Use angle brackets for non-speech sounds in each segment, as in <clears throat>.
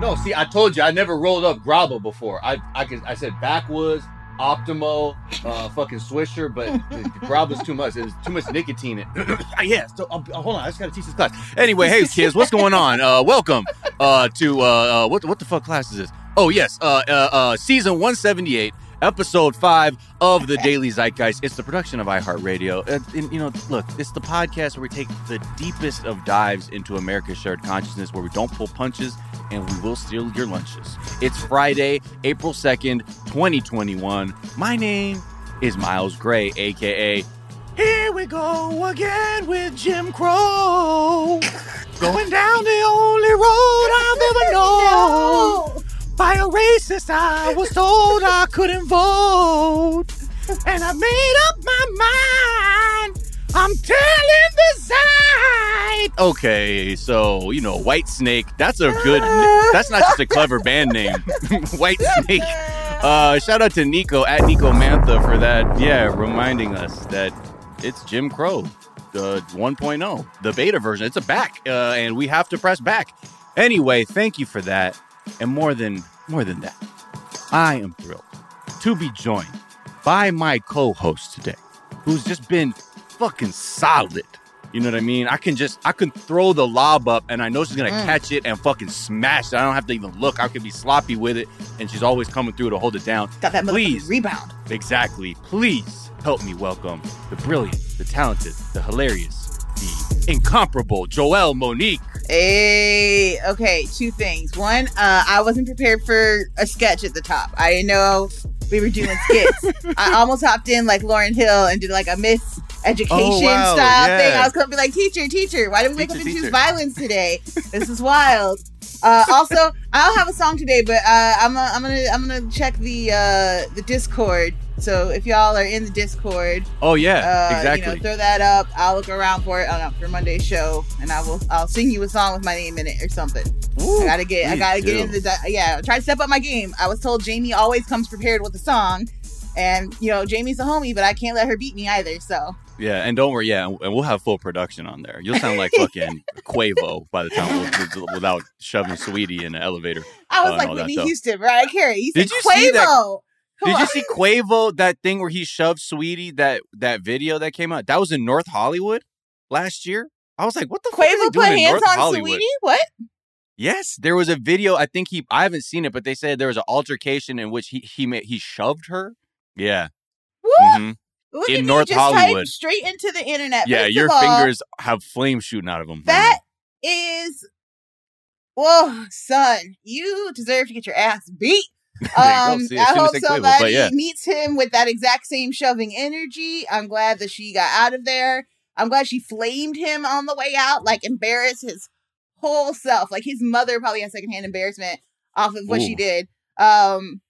No, see, I told you I never rolled up Grabba before. I I could I said backwoods, Optimo, uh, fucking Swisher, but Grabba's too much. There's too much nicotine in it. <clears throat> yeah, so uh, hold on, I just gotta teach this class. Anyway, hey kids, what's going on? Uh, welcome uh, to uh, uh, what what the fuck class is this? Oh yes, uh, uh, uh, season 178 episode five of the Daily Zeitgeist. It's the production of iHeartRadio. Uh, and, you know, look, it's the podcast where we take the deepest of dives into America's shared consciousness, where we don't pull punches and we will steal your lunches. It's Friday, April 2nd, 2021. My name is Miles Gray, aka Here we go again with Jim Crow. <laughs> Going down the only road I've ever <laughs> known. By a racist, I was told I couldn't vote. And I made up my mind. I'm telling the side. Okay, so, you know, Whitesnake, that's a good, <laughs> that's not just a clever band name. <laughs> Whitesnake. Uh, shout out to Nico at Nico Mantha for that. Yeah, reminding us that it's Jim Crow, the 1.0, the beta version. It's a back, uh, and we have to press back. Anyway, thank you for that. And more than more than that, I am thrilled to be joined by my co-host today, who's just been fucking solid. You know what I mean? I can just I can throw the lob up and I know she's gonna Mm. catch it and fucking smash it. I don't have to even look. I can be sloppy with it, and she's always coming through to hold it down. Got that Please. rebound. Exactly. Please help me welcome the brilliant, the talented, the hilarious, the incomparable Joelle Monique. Hey, okay, two things. One, uh, I wasn't prepared for a sketch at the top. I didn't know we were doing <laughs> skits. I almost hopped in like Lauryn Hill and did like a Miss Education Oh, wow, style yeah. thing. I was gonna be like, teacher, teacher, why did we wake up Teacher, and choose violence today? <laughs> This is wild. Uh, also, I don't have a song today, but uh, I'm, uh, I'm gonna I'm gonna check the uh, the Discord. So if y'all are in the Discord, Oh yeah, uh, exactly. You know, throw that up. I'll look around for it on for Monday's show, and I will. I'll sing you a song with my name in it or something. Woo, I gotta get. I gotta get into the. Yeah, try to step up my game. I was told Jamie always comes prepared with a song, and you know Jamie's a homie, but I can't let her beat me either. So Yeah, and don't worry. Yeah, and we'll have full production on there. You'll sound like <laughs> fucking Quavo by the time we'll, without shoving Saweetie in the elevator. I was Oh, like Whitney. Houston. You said Did you see that- Quavo. Did you see Quavo that thing where he shoved Saweetie that that video that came out? That was in North Hollywood last year. I was like, what the fuck is he Quavo put doing in hands North on Hollywood? Saweetie? What? Yes, there was a video. I think he. I haven't seen it, but they said there was an altercation in which he he made, he shoved her. Yeah. What? mhm. Look In at North Hollywood. straight into the internet. Yeah, First your all, fingers have flames shooting out of them. That is, whoa, son, you deserve to get your ass beat. <laughs> There you go. Um, See, I hope somebody but yeah. meets him with that exact same shoving energy. I'm glad that she got out of there. I'm glad she flamed him on the way out, like embarrassed his whole self. Like his mother probably had secondhand embarrassment off of what she did. Um,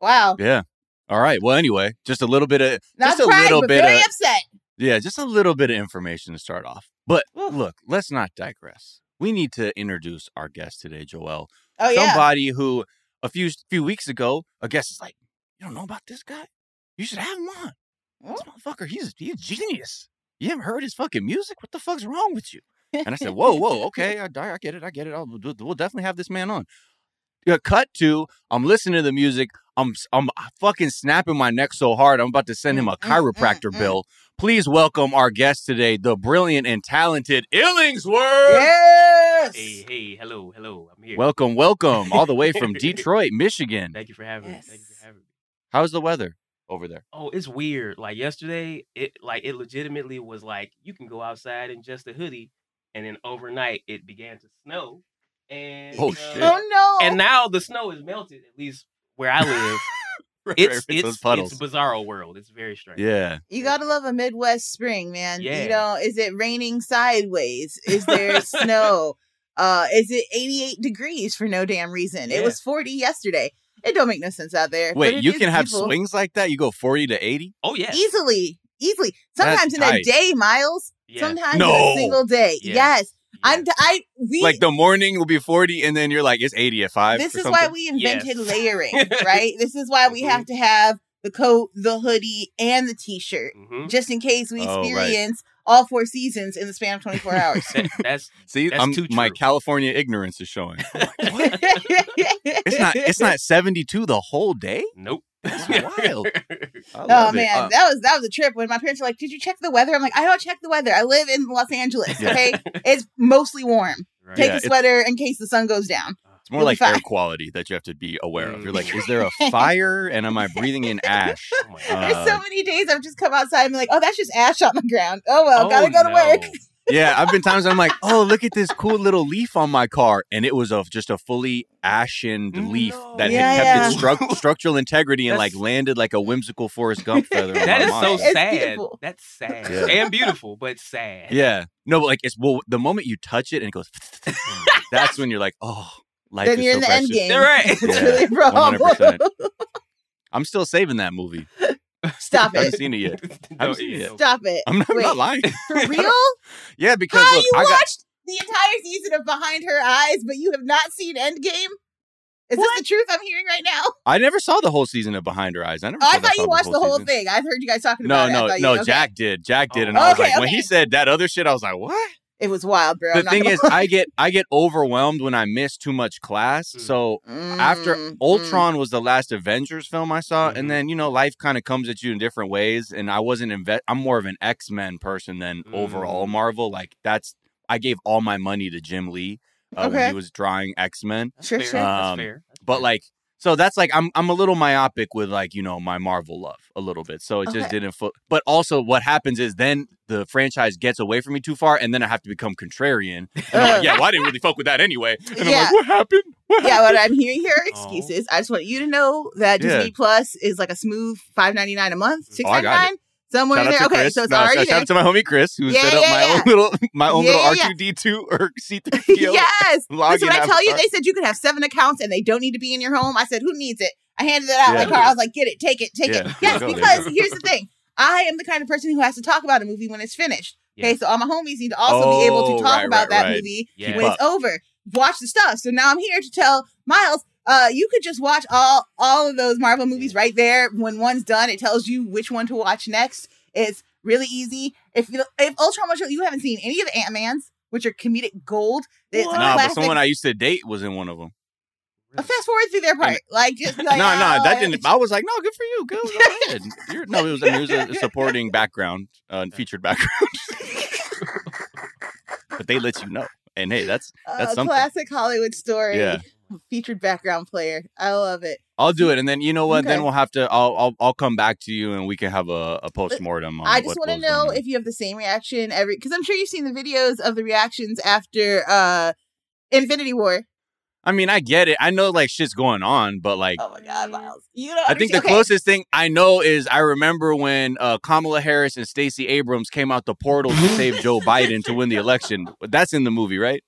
wow, Yeah. All right. Well, anyway, just a little bit of not just a little bit very of upset. yeah, just a little bit of information to start off. But look, let's not digress. We need to introduce our guest today, Joel. Oh yeah, Somebody who a few few weeks ago, a guest is like, "You don't know about this guy? You should have him on. This motherfucker, he's he's a genius. You haven't heard his fucking music? What the fuck's wrong with you?" And I said, "Whoa, whoa, okay, I, I get it, I get it. I'll, we'll, definitely have this man on." Cut to I'm listening to the music. I'm I'm fucking snapping my neck so hard. I'm about to send him a Mm, mm, chiropractor mm, mm. bill. Please welcome our guest today, the brilliant and talented Illingsworth. Yes. Hey, hey, hello, hello. I'm here. Welcome, welcome, all the way from <laughs> Detroit, Michigan. Thank you for having me. Thank you for having me. How's the weather over there? Oh, it's weird. Like yesterday, it like it legitimately was like you can go outside in just a hoodie, and then overnight it began to snow, and Oh, uh, shit. Oh no. and now the snow is melted. At least where I live, <laughs> it's Right, those it's puddles. it's bizarro world. It's very strange. yeah. You gotta love a Midwest spring, man. Yeah. You know, is it raining sideways? Is there <laughs> snow? Uh, is it 88 degrees for no damn reason? It was 40 yesterday. It don't make no sense out there. Wait, you can have beautiful. swings like that? You go 40 to 80? Oh yeah. easily, easily. That's Sometimes in a day, Miles. yeah. Sometimes in a single day. Yeah. Yes, yeah. I'm. T- I we. Like the morning will be 40 and then you're like, it's 80 at 5. this or is something? why we invented Yes. <laughs> layering, <laughs> right? This is why we have to have the coat, the hoodie, and the t-shirt. Mhm. just in case we Oh, right. Experience all four seasons in the span of 24 <laughs> hours. That- that's See, That's I'm, too my. California ignorance is showing. <laughs> It's not. It's not 72 the whole day. nope. That's wild. <laughs> Oh man, Uh, that was that was a trip when my parents were like, "Did you check the weather?" I'm like, "I don't check the weather. I live in Los Angeles. Yeah. Okay, it's mostly warm. Right. Take Yeah, a sweater in case the sun goes down." It's more you'll like air quality that you have to be aware of. You're like, Mm. is there a <laughs> fire and am I breathing in ash? Oh my Uh, <laughs> There's so many days I've just come outside and be like, "Oh, that's just ash on the ground. Oh well, Oh, gotta go to work." Yeah, I've been times I'm like, oh, look at this cool little leaf on my car, and it was a just a fully ashened leaf No. that Yeah, had kept its stru- <laughs> structural integrity and like landed like a whimsical Forrest Gump feather. that is That my is mom. so It's sad. beautiful. That's sad Yeah. and beautiful, but sad. Yeah, no, but like it's well, the moment you touch it and it goes, that's when you're like, oh, life then is you're so in the precious. end game. You're right. It's Yeah, really a problem. 100%. <laughs> I'm still saving that movie. Stop it. <laughs> I haven't it. seen it yet. <laughs> No, haven't seen it yet. Stop it. I'm not, I'm Wait, not lying. for real? yeah, because How look, you I got watched the entire season of Behind Her Eyes, but you have not seen Endgame? Is this the truth I'm hearing right now? I never saw the whole season of Behind Her Eyes. I never. Oh, I thought saw you watched the whole season. thing. I've heard you guys talking No, about it. I no, no. okay. Jack did. Jack did, and Oh, I was okay, like, when he said that other shit, I was like, what? It was wild, bro. the I'm thing is, <laughs> I get I get overwhelmed when I miss too much class. Mm. So after Mm, Ultron was the last Avengers film I saw, and then you know life kind of comes at you in different ways. And I wasn't invest. I'm more of an X Men person than overall Mm. Marvel. Like that's I gave all my money to Jim Lee uh, when he was drawing X Men. That's Sure, fair. sure. That's Um, fair. That's But fair. like, so that's like I'm I'm a little myopic with like you know my Marvel love a little bit. So it just didn't. Fo- but also, what happens is then the franchise gets away from me too far, and then I have to become contrarian. And I'm like, yeah, well, I didn't really fuck with that anyway. <laughs> And I'm Yeah. like, what happened? What yeah, happened? what I'm hearing here are Oh. excuses. I just want you to know that Yeah. Disney Plus is like a smooth five ninety nine a month, six Oh, I got nine, somewhere Shout in out there. Okay, Chris. so it's No, already shout there. out to my homie Chris who Yeah, set up yeah, my yeah. own little my own little R two D two or <laughs> C three PO. <laughs> yes. Listen, when I tell you, they said you could have seven accounts and they don't need to be in your home. I said, who needs it? I handed it out in my car. I was like, get it, take it, take it. <laughs> Yes, because here's the thing. I am the kind of person who has to talk about a movie when it's finished. Okay, so all my homies need to also be able Oh, to talk right, about right, that right. movie when it's over. Watch the stuff. So now I'm here to tell Miles, uh, you could just watch all all of those Marvel movies right there. When one's done, it tells you which one to watch next. It's really easy. If you if Ultron was you haven't seen any of the Ant Mans, which are comedic gold. It's a What? Nah, but someone I used to date was in one of them. Uh, fast forward through their part. Like just be like, no, no, oh, that didn't. I was like, no, good for you. Go, go ahead. You're, no, it was, I mean, it was a supporting background, uh, featured background. <laughs> but they let you know, and hey, that's that's a something. classic Hollywood story. Yeah. <laughs> Featured background player. I love it. I'll do it, and then you know what? Then we'll have to. I'll I'll, I'll come back to you, and we can have a, a post mortem. I just want to know if you have the same reaction every because I'm sure you've seen the videos of the reactions after uh Infinity War. I mean, I get it. I know like shit's going on, but like. Oh my god, Miles. You don't I think the okay. closest thing I know is I remember when uh, Kamala Harris and Stacey Abrams came out the portal to save Joe Biden to win the election. That's in the movie, right?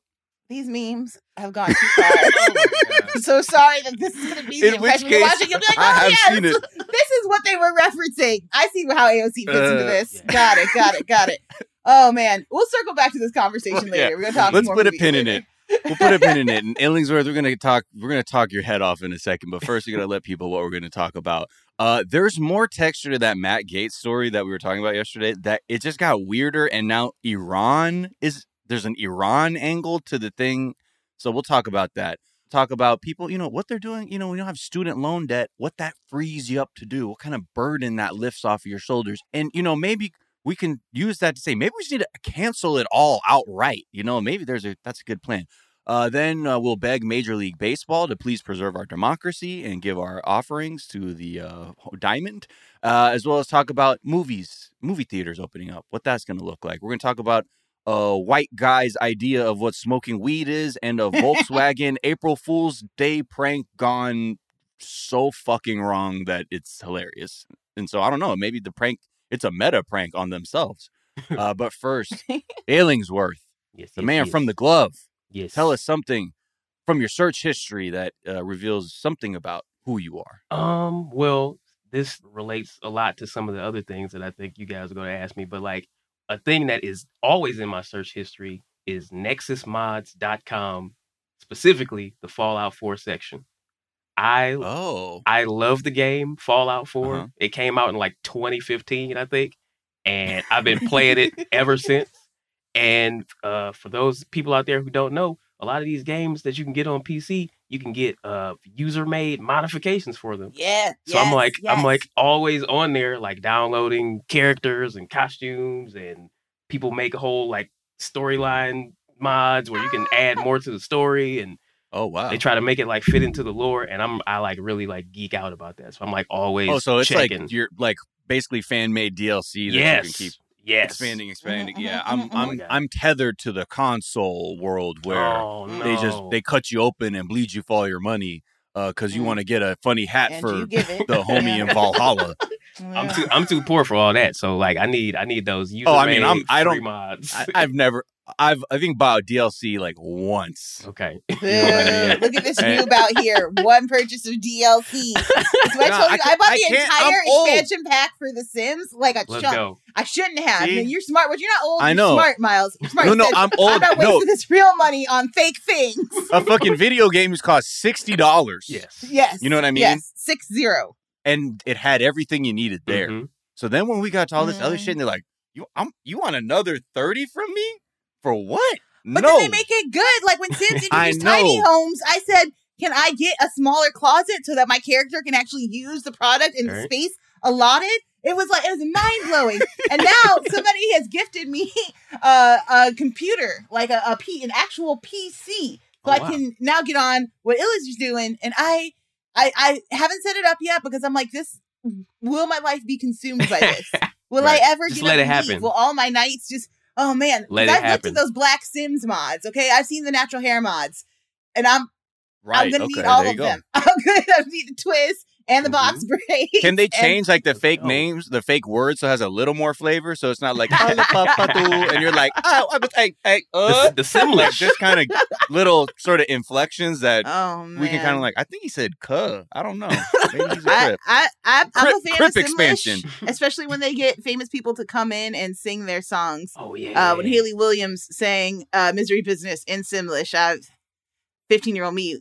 These memes have gone too far. <laughs> Oh. I'm <laughs> so sorry that this is going to be the In which impression you're case, watching. You'll be like, oh yeah, seen <laughs> this, is what they were referencing. I see how AOC fits into Uh, this. yeah. Got it, got it, got it. Oh man, we'll circle back to this conversation Yeah. later. We're gonna talk. Let's put a pin in it. We'll put a pin in it. And Illingsworth, we're gonna talk. We're gonna talk your head off in a second. But first, we're gonna let people what we're gonna talk about. Uh, there's more texture to that Matt Gaetz story that we were talking about yesterday. That it just got weirder, and now Iran is there's an Iran angle to the thing. So we'll talk about that. Talk about people, you know, what they're doing. You know, when you don't have student loan debt, what that frees you up to do, what kind of burden that lifts off of your shoulders, and you know, maybe we can use that to say maybe we just need to cancel it all outright. You know, maybe there's a that's a good plan. Uh, then uh, we'll beg Major League Baseball to please preserve our democracy and give our offerings to the uh, diamond, uh, as well as talk about movies, movie theaters opening up, what that's going to look like. We're going to talk about a white guy's idea of what smoking weed is and a <laughs> Volkswagen April Fool's Day prank gone so fucking wrong that it's hilarious. And so I don't know, maybe the prank, it's a meta prank on themselves. <laughs> Uh, but first, <laughs> Illingsworth, Yes, the yes, man yes. from the glove. Yes. Tell us something from your search history that uh, reveals something about who you are. Um, well, this relates a lot to some of the other things that I think you guys are going to ask me, but like a thing that is always in my search history is nexusmods.com, specifically the Fallout 4 section. I Oh, I love the game Fallout 4. Uh-huh. It came out in like 2015, I think. and <laughs> I've been playing it ever since. And uh, for those people out there who don't know, a lot of these games that you can get on PC, you can get uh, user-made modifications for them. Yeah. So I'm yes, like, I'm like always on there, like downloading characters and costumes, and people make a whole like storyline mods where you can add <laughs> more to the story, and Oh wow. they try to make it like fit into the lore. And I'm I like really like geek out about that. So I'm like always. oh, so it's checking. like you're like basically fan made DLC that yes, you can keep yes, expanding, expanding. Yeah, mhm, I'm mhm, I'm. I'm tethered to the console world where oh, no. they just they cut you open and bleed you for all your money because you Mm. want to get a funny hat and for you give it. the homie in Valhalla. <laughs> I'm too I'm too poor for all that. So like I need I need those user Oh, I mean, I'm- I don't- mods. I, I've never I've I think bought DLC like once. okay. <laughs> Boo. what I mean? Look at this And- noob out here. One purchase of DLC. That's <laughs> what I told I you. I, can't- bought I the entire expansion pack for The Sims like a Let's chunk. go. I shouldn't have. See? Man, you're smart, but you're not old. I you're know. Smart, Miles. You're smart. No, no, I'm old. I'm old. not No, wasting this real money on fake things. a fucking video game has cost sixty dollars. Yes. yes. You know what I mean? Yes. Six zero. and it had everything you needed there. Mhm. So then when we got to all this other Mhm. shit, and they're like, "You, I'm, you want another thirty from me for what?" But no, then they make it good. Like when Sims <laughs> I introduced tiny homes, I said, "Can I get a smaller closet so that my character can actually use the product in the space allotted?" It was like it was mind blowing. and now <laughs> somebody has gifted me <laughs> uh, a computer, like a, a P, an actual PC, so Oh, I wow. can now get on what Illa's is doing. And I, I, I haven't set it up yet because I'm like, this will my life be consumed by this? <laughs> Will Right. I ever Just get let it happen. Will all my nights just oh man? Let 'Cause it I've looked at those Black Sims mods. Okay, I've seen the natural hair mods, and I'm right? I'm gonna okay, need all of go. them. I'm gonna need the twist and the box <laughs> break. Can they and- change like the fake Oh. names, the fake words, so it has a little more flavor? So it's not like <laughs> and you're like, "Oh, I was hey, hey, uh," The, the <laughs> Simlish. like just kind of little sort of inflections that Oh we can kind of like. I think he said "cuh." I don't know. Maybe he's a I, crip. I, I, I'm Crip, a fan crip of Simlish, expansion. especially when they get famous people to come in and sing their songs. oh yeah. Uh, when Hayley Williams sang uh, "Misery Business" in Simlish, I, 15 year old me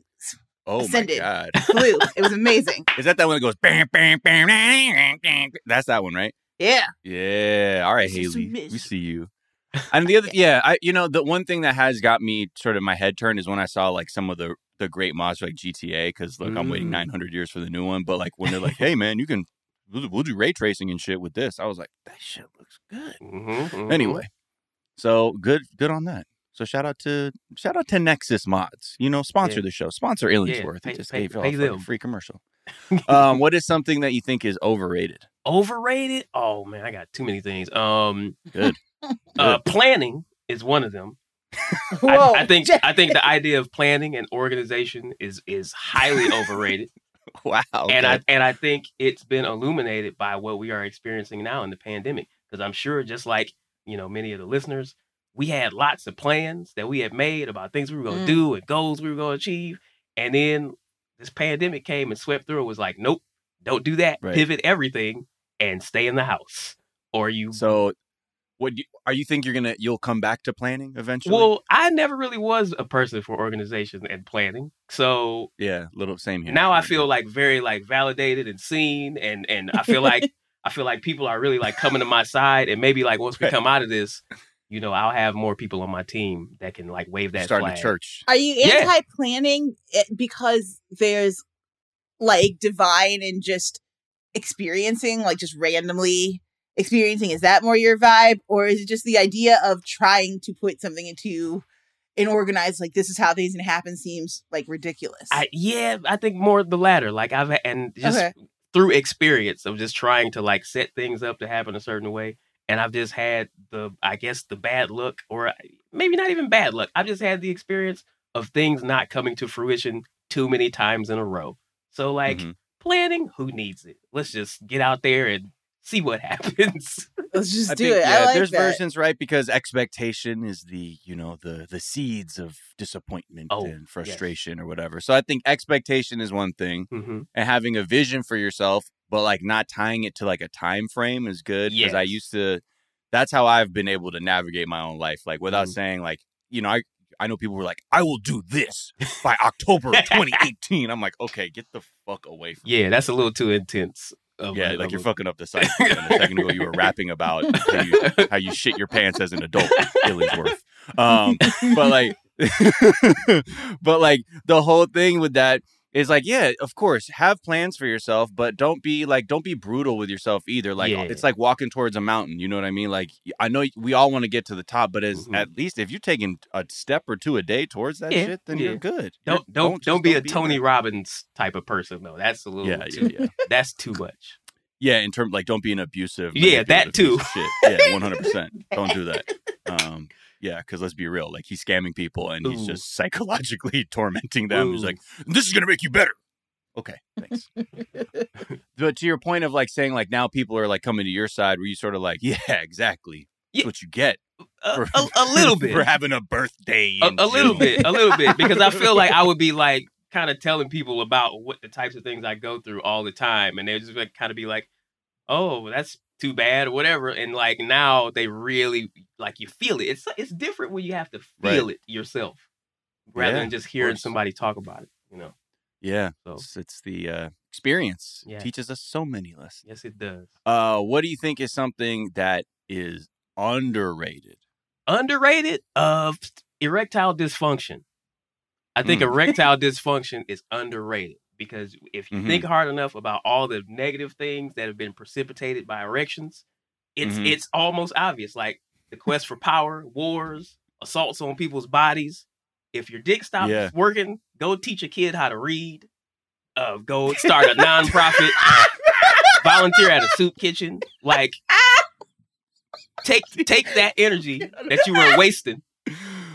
Oh ascended. my god! <laughs> flew. it was amazing. Is that that one that goes bam bam bam? bam, bam? That's that one, right? Yeah. Yeah. All right, It's Hayley. We see you. <laughs> And the other, yeah, I you know the one thing that has got me sort of my head turned is when I saw like some of the the great mods like GTA because look, I'm waiting Mm. 900 years for the new one, but like when they're like, hey man, you can we'll, we'll do ray tracing and shit with this, I was like, that shit looks good. Mhm, mhm. Anyway, so good good on that. So shout out to shout out to Nexus Mods. You know, sponsor Yeah. the show, sponsor Illingsworth. pay- he just pay- gave y'all pay a free commercial. <laughs> um, what is something that you think is overrated? overrated. Oh man, I got too many things. Um, Good. <laughs> uh, planning is one of them. <laughs> I. I think I think the idea of planning and organization is is highly overrated, Wow. and I and I think it's been illuminated by what we are experiencing now in the pandemic. Because I'm sure, just like you know, many of the listeners, we had lots of plans that we had made about things we were going to Mm. do and goals we were going to achieve, and then this pandemic came and swept through. It was like, nope, don't do that. Right. Pivot everything and stay in the house, or you So, what do you, are you think you're gonna you'll come back to planning eventually? Well, I never really was a person for organization and planning. So yeah, little same here. now I feel like very like validated and seen and and I feel like <laughs> I feel like people are really like coming to my side and maybe like once we Right. come out of this, you know, I'll have more people on my team that can like wave that starting flag. a church. Are you anti planning because there's like divine and just experiencing, like just randomly experiencing? Is that more your vibe? Or is it just the idea of trying to put something into an organized, like this is how things can happen seems like ridiculous? I yeah, I think more the latter. Like I've and just Okay. through experience of just trying to like set things up to happen a certain way. And I've just had the I guess the bad luck or maybe not even bad luck. I've just had the experience of things not coming to fruition too many times in a row. So like Mhm. planning, who needs it? Let's just get out there and <laughs> see what happens. Let's just I do think, it. yeah, I like there's that. versions, right? Because expectation is the, you know, the the seeds of disappointment Oh, and frustration or whatever. So I think expectation is one thing, hmm and having a vision for yourself, but like not tying it to like a time frame is good. Because I used to. That's how I've been able to navigate my own life, like without Mhm. saying like, you know, I I know people were like, I will do this by <laughs> October of 2018. I'm like, okay, get the fuck away from me. Yeah, that's a little too intense. Of yeah, like you're fucking up the and a second ago, you were <laughs> rapping about how you, how you shit your pants as an adult, Illingsworth. Um, but like, <laughs> but like the whole thing with that is like, yeah, of course, have plans for yourself, but don't be like, don't be brutal with yourself either. Like, Yeah. it's like walking towards a mountain. You know what I mean? Like, I know we all want to get to the top, but as Mhm. at least if you're taking a step or two a day towards that Yeah, shit, then yeah. you're good. Don't You're- don't just don't be a there. Tony Robbins type of person though. That's a little Yeah, too, yeah, yeah. <laughs> that's too much. Yeah, in terms like don't be an abusive. Yeah, that too. Shit. Yeah, one hundred percent. <laughs> Don't do that. Um, yeah, because let's be real, like he's scamming people and he's just <laughs> psychologically tormenting them. He's like, "This is gonna make you better." Okay, thanks. <laughs> but to your point of like saying like now people are like coming to your side, where you sort of like, yeah, exactly. Yeah. That's what you get A, for- a, a little <laughs> bit. for having a birthday. a, a little bit, a little bit, because I feel like I would be like kind of telling people about what the types of things I go through all the time, and they just like kind of be like, "Oh, that's too bad" or whatever. And like now they really like you feel it. It's it's different when you have to feel it yourself rather Yeah, than just hearing somebody talk about it. You know. Yeah, So it's, it's the uh, experience. Yeah. Teaches us so many lessons. yes, it does. Uh, what do you think is something that is underrated? underrated of erectile dysfunction. I think Mm. erectile <laughs> dysfunction is underrated because if you Mhm. think hard enough about all the negative things that have been precipitated by erections, it's Mhm. it's almost obvious. Like the quest for power, wars, assaults on people's bodies. If your dick stops Yeah. working, go teach a kid how to read. Uh, go start a <laughs> nonprofit. volunteer at a soup kitchen. Like take take that energy that you were wasting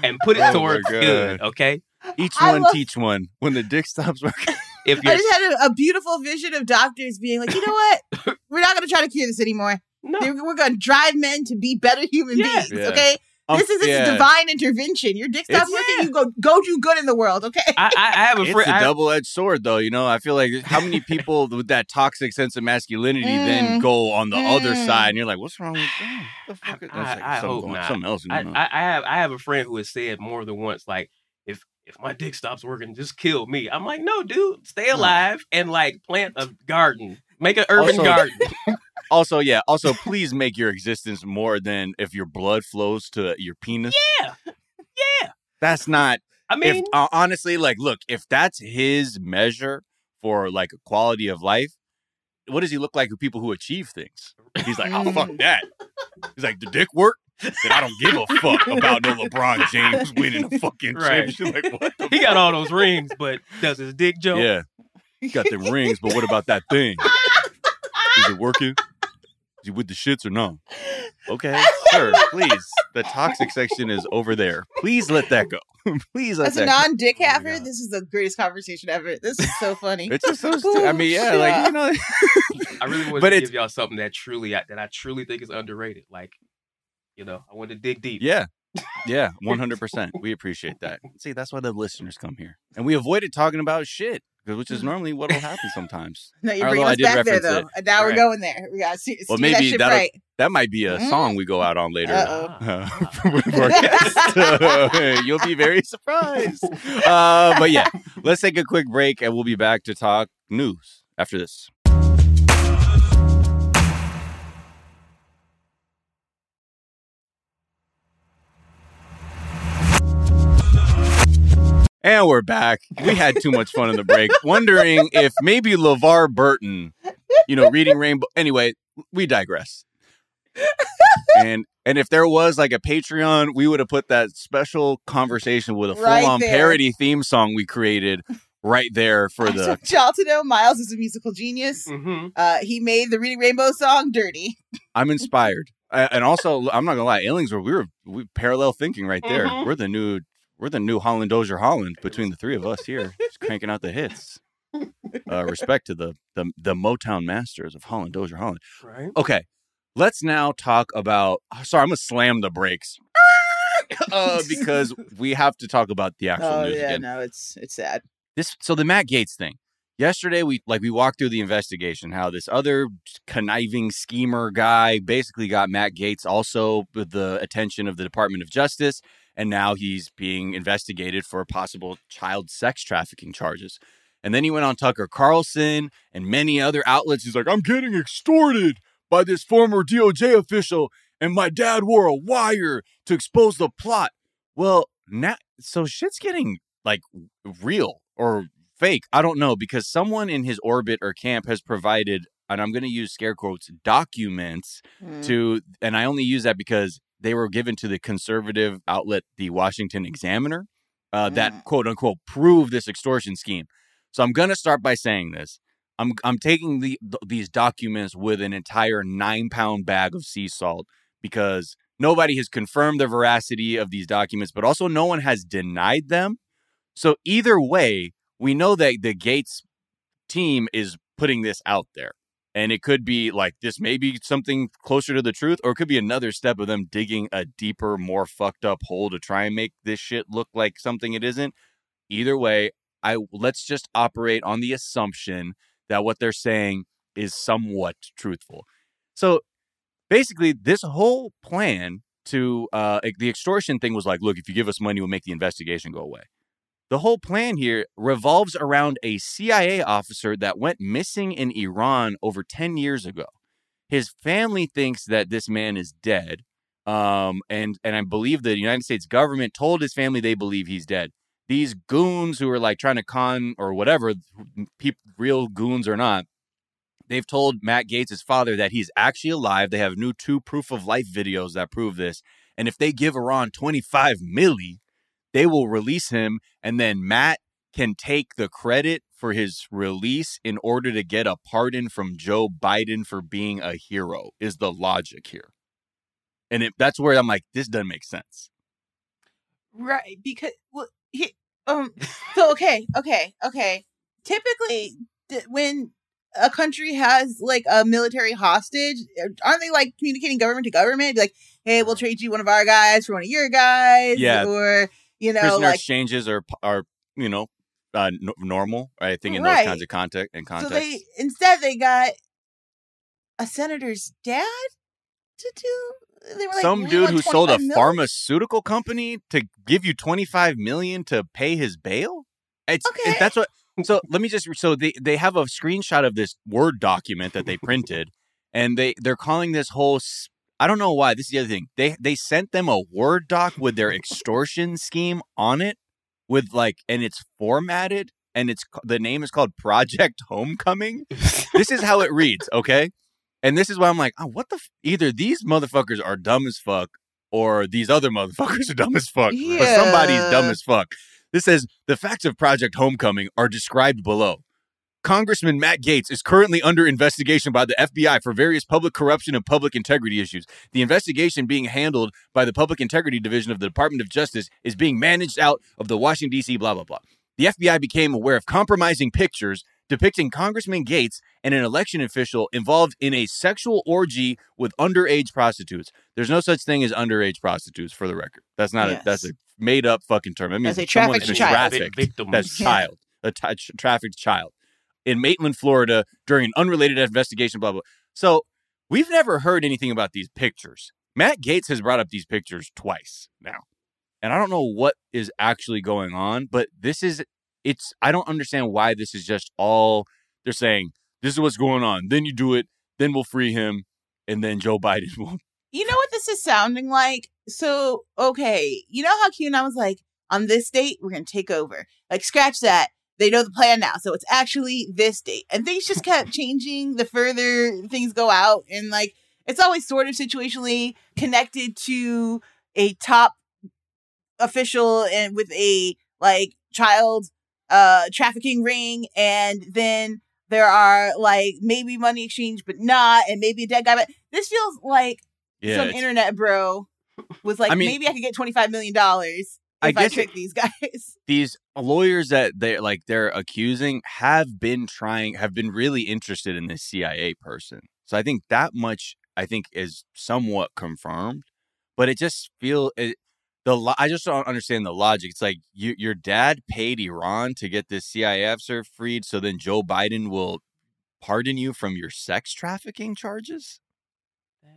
and put it Oh towards good. Okay, Each I one love- teach one. When the dick stops working. <laughs> if I you're just had a, a beautiful vision of doctors being like, you know what? We're not going to try to cure this anymore. No, They're- We're going to drive men to be better human Yeah. beings. Yeah. Okay, Um, this is this yeah. is divine intervention. Your dick stops It's- working. yeah. You go go do good in the world. Okay. I, I, I have a friend. It's a double edged sword, though. You know, I feel like how many <laughs> people with that toxic sense of masculinity then Mm. go on the other Mm. side, and you're like, "What's wrong with <sighs> that? What the fuck?" I- That's like I something, hope going- not. something else. I. I, I have I have a friend who has said more than once, like, if if my dick stops working, just kill me. I'm like, no, dude, stay alive and like plant a garden, make an urban Also- garden. <laughs> also, yeah. Also, please make your existence more than if your blood flows to your penis. Yeah, yeah. That's not. I mean, if uh, honestly, like, look, if that's his measure for like a quality of life, what does he look like to people who achieve things? He's like, oh fuck <laughs> that. He's like, the dick work. Then I don't give a fuck about no LeBron James winning a fucking <laughs> Right. championship. Like, what? The he got all those rings, but does his dick joke? Yeah. He got them rings, but what about that thing? Is it working? Is he with the shits or no? <laughs> Okay, sir, please. The toxic section is over there. Please let that go. <laughs> please let As a that go. non-dick Oh haver, God. this is the greatest conversation ever. This is so funny. It's just so stu- I mean, yeah, like you know. I really want to give y'all something that truly that I truly think is underrated. Like, you know, I want to dig deep. Yeah. Yeah, 100%. We appreciate that. See, that's why the listeners come here. And we avoided talking about shit, 'cause- which is normally what will happen sometimes. <laughs> no, bringing I us did back there though. it. And now we're Right. going there. We got to steer Well, that maybe that'll- right. That might be a Mm. song we go out on later. Uh, <laughs> for one of our guests. <laughs> You'll be very surprised. Uh, but yeah, let's take a quick break and we'll be back to talk news after this. And we're back. We had too much fun in the break, <laughs> wondering if maybe LeVar Burton, you know, reading Rainbow. Anyway, we digress. and and if there was like a Patreon, we would have put that special conversation with a full Right on there. parody theme song we created right there <laughs> for the. want y'all to know Miles is a musical genius. Mm-hmm. Uh, he made the Reading Rainbow song dirty. I'm inspired, I, and also I'm not gonna lie, Illings were we were we parallel thinking right there. Mhm. We're the new we're the new Holland Dozier Holland between the three of us here, <laughs> just cranking out the hits. Uh, respect to the, the the Motown masters of Holland Dozier Holland. Right. Okay, let's now talk about. Sorry, I'm gonna slam the brakes <laughs> uh, because we have to talk about the actual Oh news yeah, again. no, it's it's sad. This so the Matt Gaetz thing. Yesterday we like we walked through the investigation how this other conniving schemer guy basically got Matt Gaetz also with the attention of the Department of Justice and now he's being investigated for possible child sex trafficking charges. And then he went on Tucker Carlson and many other outlets. He's like, I'm getting extorted by this former DOJ official, and my dad wore a wire to expose the plot. Well, now, so shit's getting like real or fake. I don't know because someone in his orbit or camp has provided, and I'm going to use scare quotes, documents Mm. to, and I only use that because they were given to the conservative outlet, the Washington Examiner, uh, Mm. that quote unquote prove this extortion scheme. So I'm going to start by saying this. I'm I'm taking the, th- these documents with an entire nine pound bag of sea salt because nobody has confirmed the veracity of these documents, but also no one has denied them. So either way, we know that the Gaetz team is putting this out there. And it could be like this may be something closer to the truth, or it could be another step of them digging a deeper, more fucked up hole to try and make this shit look like something it isn't. Either way, I let's just operate on the assumption that what they're saying is somewhat truthful. So basically, this whole plan to uh, the extortion thing was like, look, if you give us money, we'll make the investigation go away. The whole plan here revolves around a CIA officer that went missing in Iran over 10 years ago. His family thinks that this man is dead. Um, and, and I believe the United States government told his family they believe he's dead. These goons who are like trying to con or whatever, real goons or not, they've told Matt Gaetz' father that he's actually alive. They have new two proof of life videos that prove this. And if they give Iran 25 milli, they will release him and then Matt can take the credit for his release in order to get a pardon from Joe Biden for being a hero is the logic here. And it, that's where I'm like this doesn't make sense. Right, because well, he, um, so okay, okay, okay. Typically, th- when a country has like a military hostage, uh, aren't they like communicating government to government? Like, hey, we'll trade you one of our guys for one of your guys, Yeah. or you know, Prisoner like exchanges are are you know uh, n- normal, I think in Right. those kinds of context and so they instead they got a senator's dad to do. They were like, Some dude who sold a 25 mil?" pharmaceutical company to give you 25 million to pay his bail? It's it- Okay. that's what so let me just so they they have a screenshot of this word document that they printed and they they're calling this whole I don't know why. This is the other thing. They they sent them a word doc with their extortion scheme on it with like and it's formatted and it's the name is called Project Homecoming. this is how it reads, okay? And this is why I'm like, oh, what the? F-? Either these motherfuckers are dumb as fuck, or these other motherfuckers are dumb as fuck. But somebody's dumb as fuck. This says the facts of Project Homecoming are described below. Congressman Matt Gaetz is currently under investigation by the FBI for various public corruption and public integrity issues. The investigation being handled by the Public Integrity Division of the Department of Justice is being managed out of the Washington, D.C., blah, blah, blah. The FBI became aware of compromising pictures depicting Congressman Gaetz and an election official involved in a sexual orgy with underage prostitutes. There's no such thing as underage prostitutes, for the record. That's not Yes. a that's a made up fucking term. It means That's a someone's trafficked child. trafficked. That's Yeah. <laughs> child, a t- tra- trafficked child in Maitland, Florida, during an unrelated investigation. Blah blah. So we've never heard anything about these pictures. Matt Gaetz has brought up these pictures twice now, and I don't know what is actually going on. But this is it's. I don't understand why this is just all they're saying. This is what's going on. Then you do it. Then we'll free him, and then Joe <laughs> Biden will. You know what this is sounding like? So, okay, you know how QAnon was like, on this date, we're going to take over. Like, scratch that. They know the plan now. So it's actually this date. And things just <laughs> kept changing the further things go out. And like, it's always sort of situationally connected to a top official and with a like child uh trafficking ring. And then there are like maybe money exchange, but not. And maybe a dead guy. But this feels like Yeah, some internet bro was like, I mean- maybe I could get twenty five million dollars I if I, guess trick these <laughs> guys. these lawyers that they like they're accusing have been trying have been really interested in this CIA person. So I think that much I think is somewhat confirmed, but it just feel it the lo- I just don't understand the logic. It's like you, your dad paid Iran to get this CIA officer freed, so then Joe Biden will pardon you from your sex trafficking charges.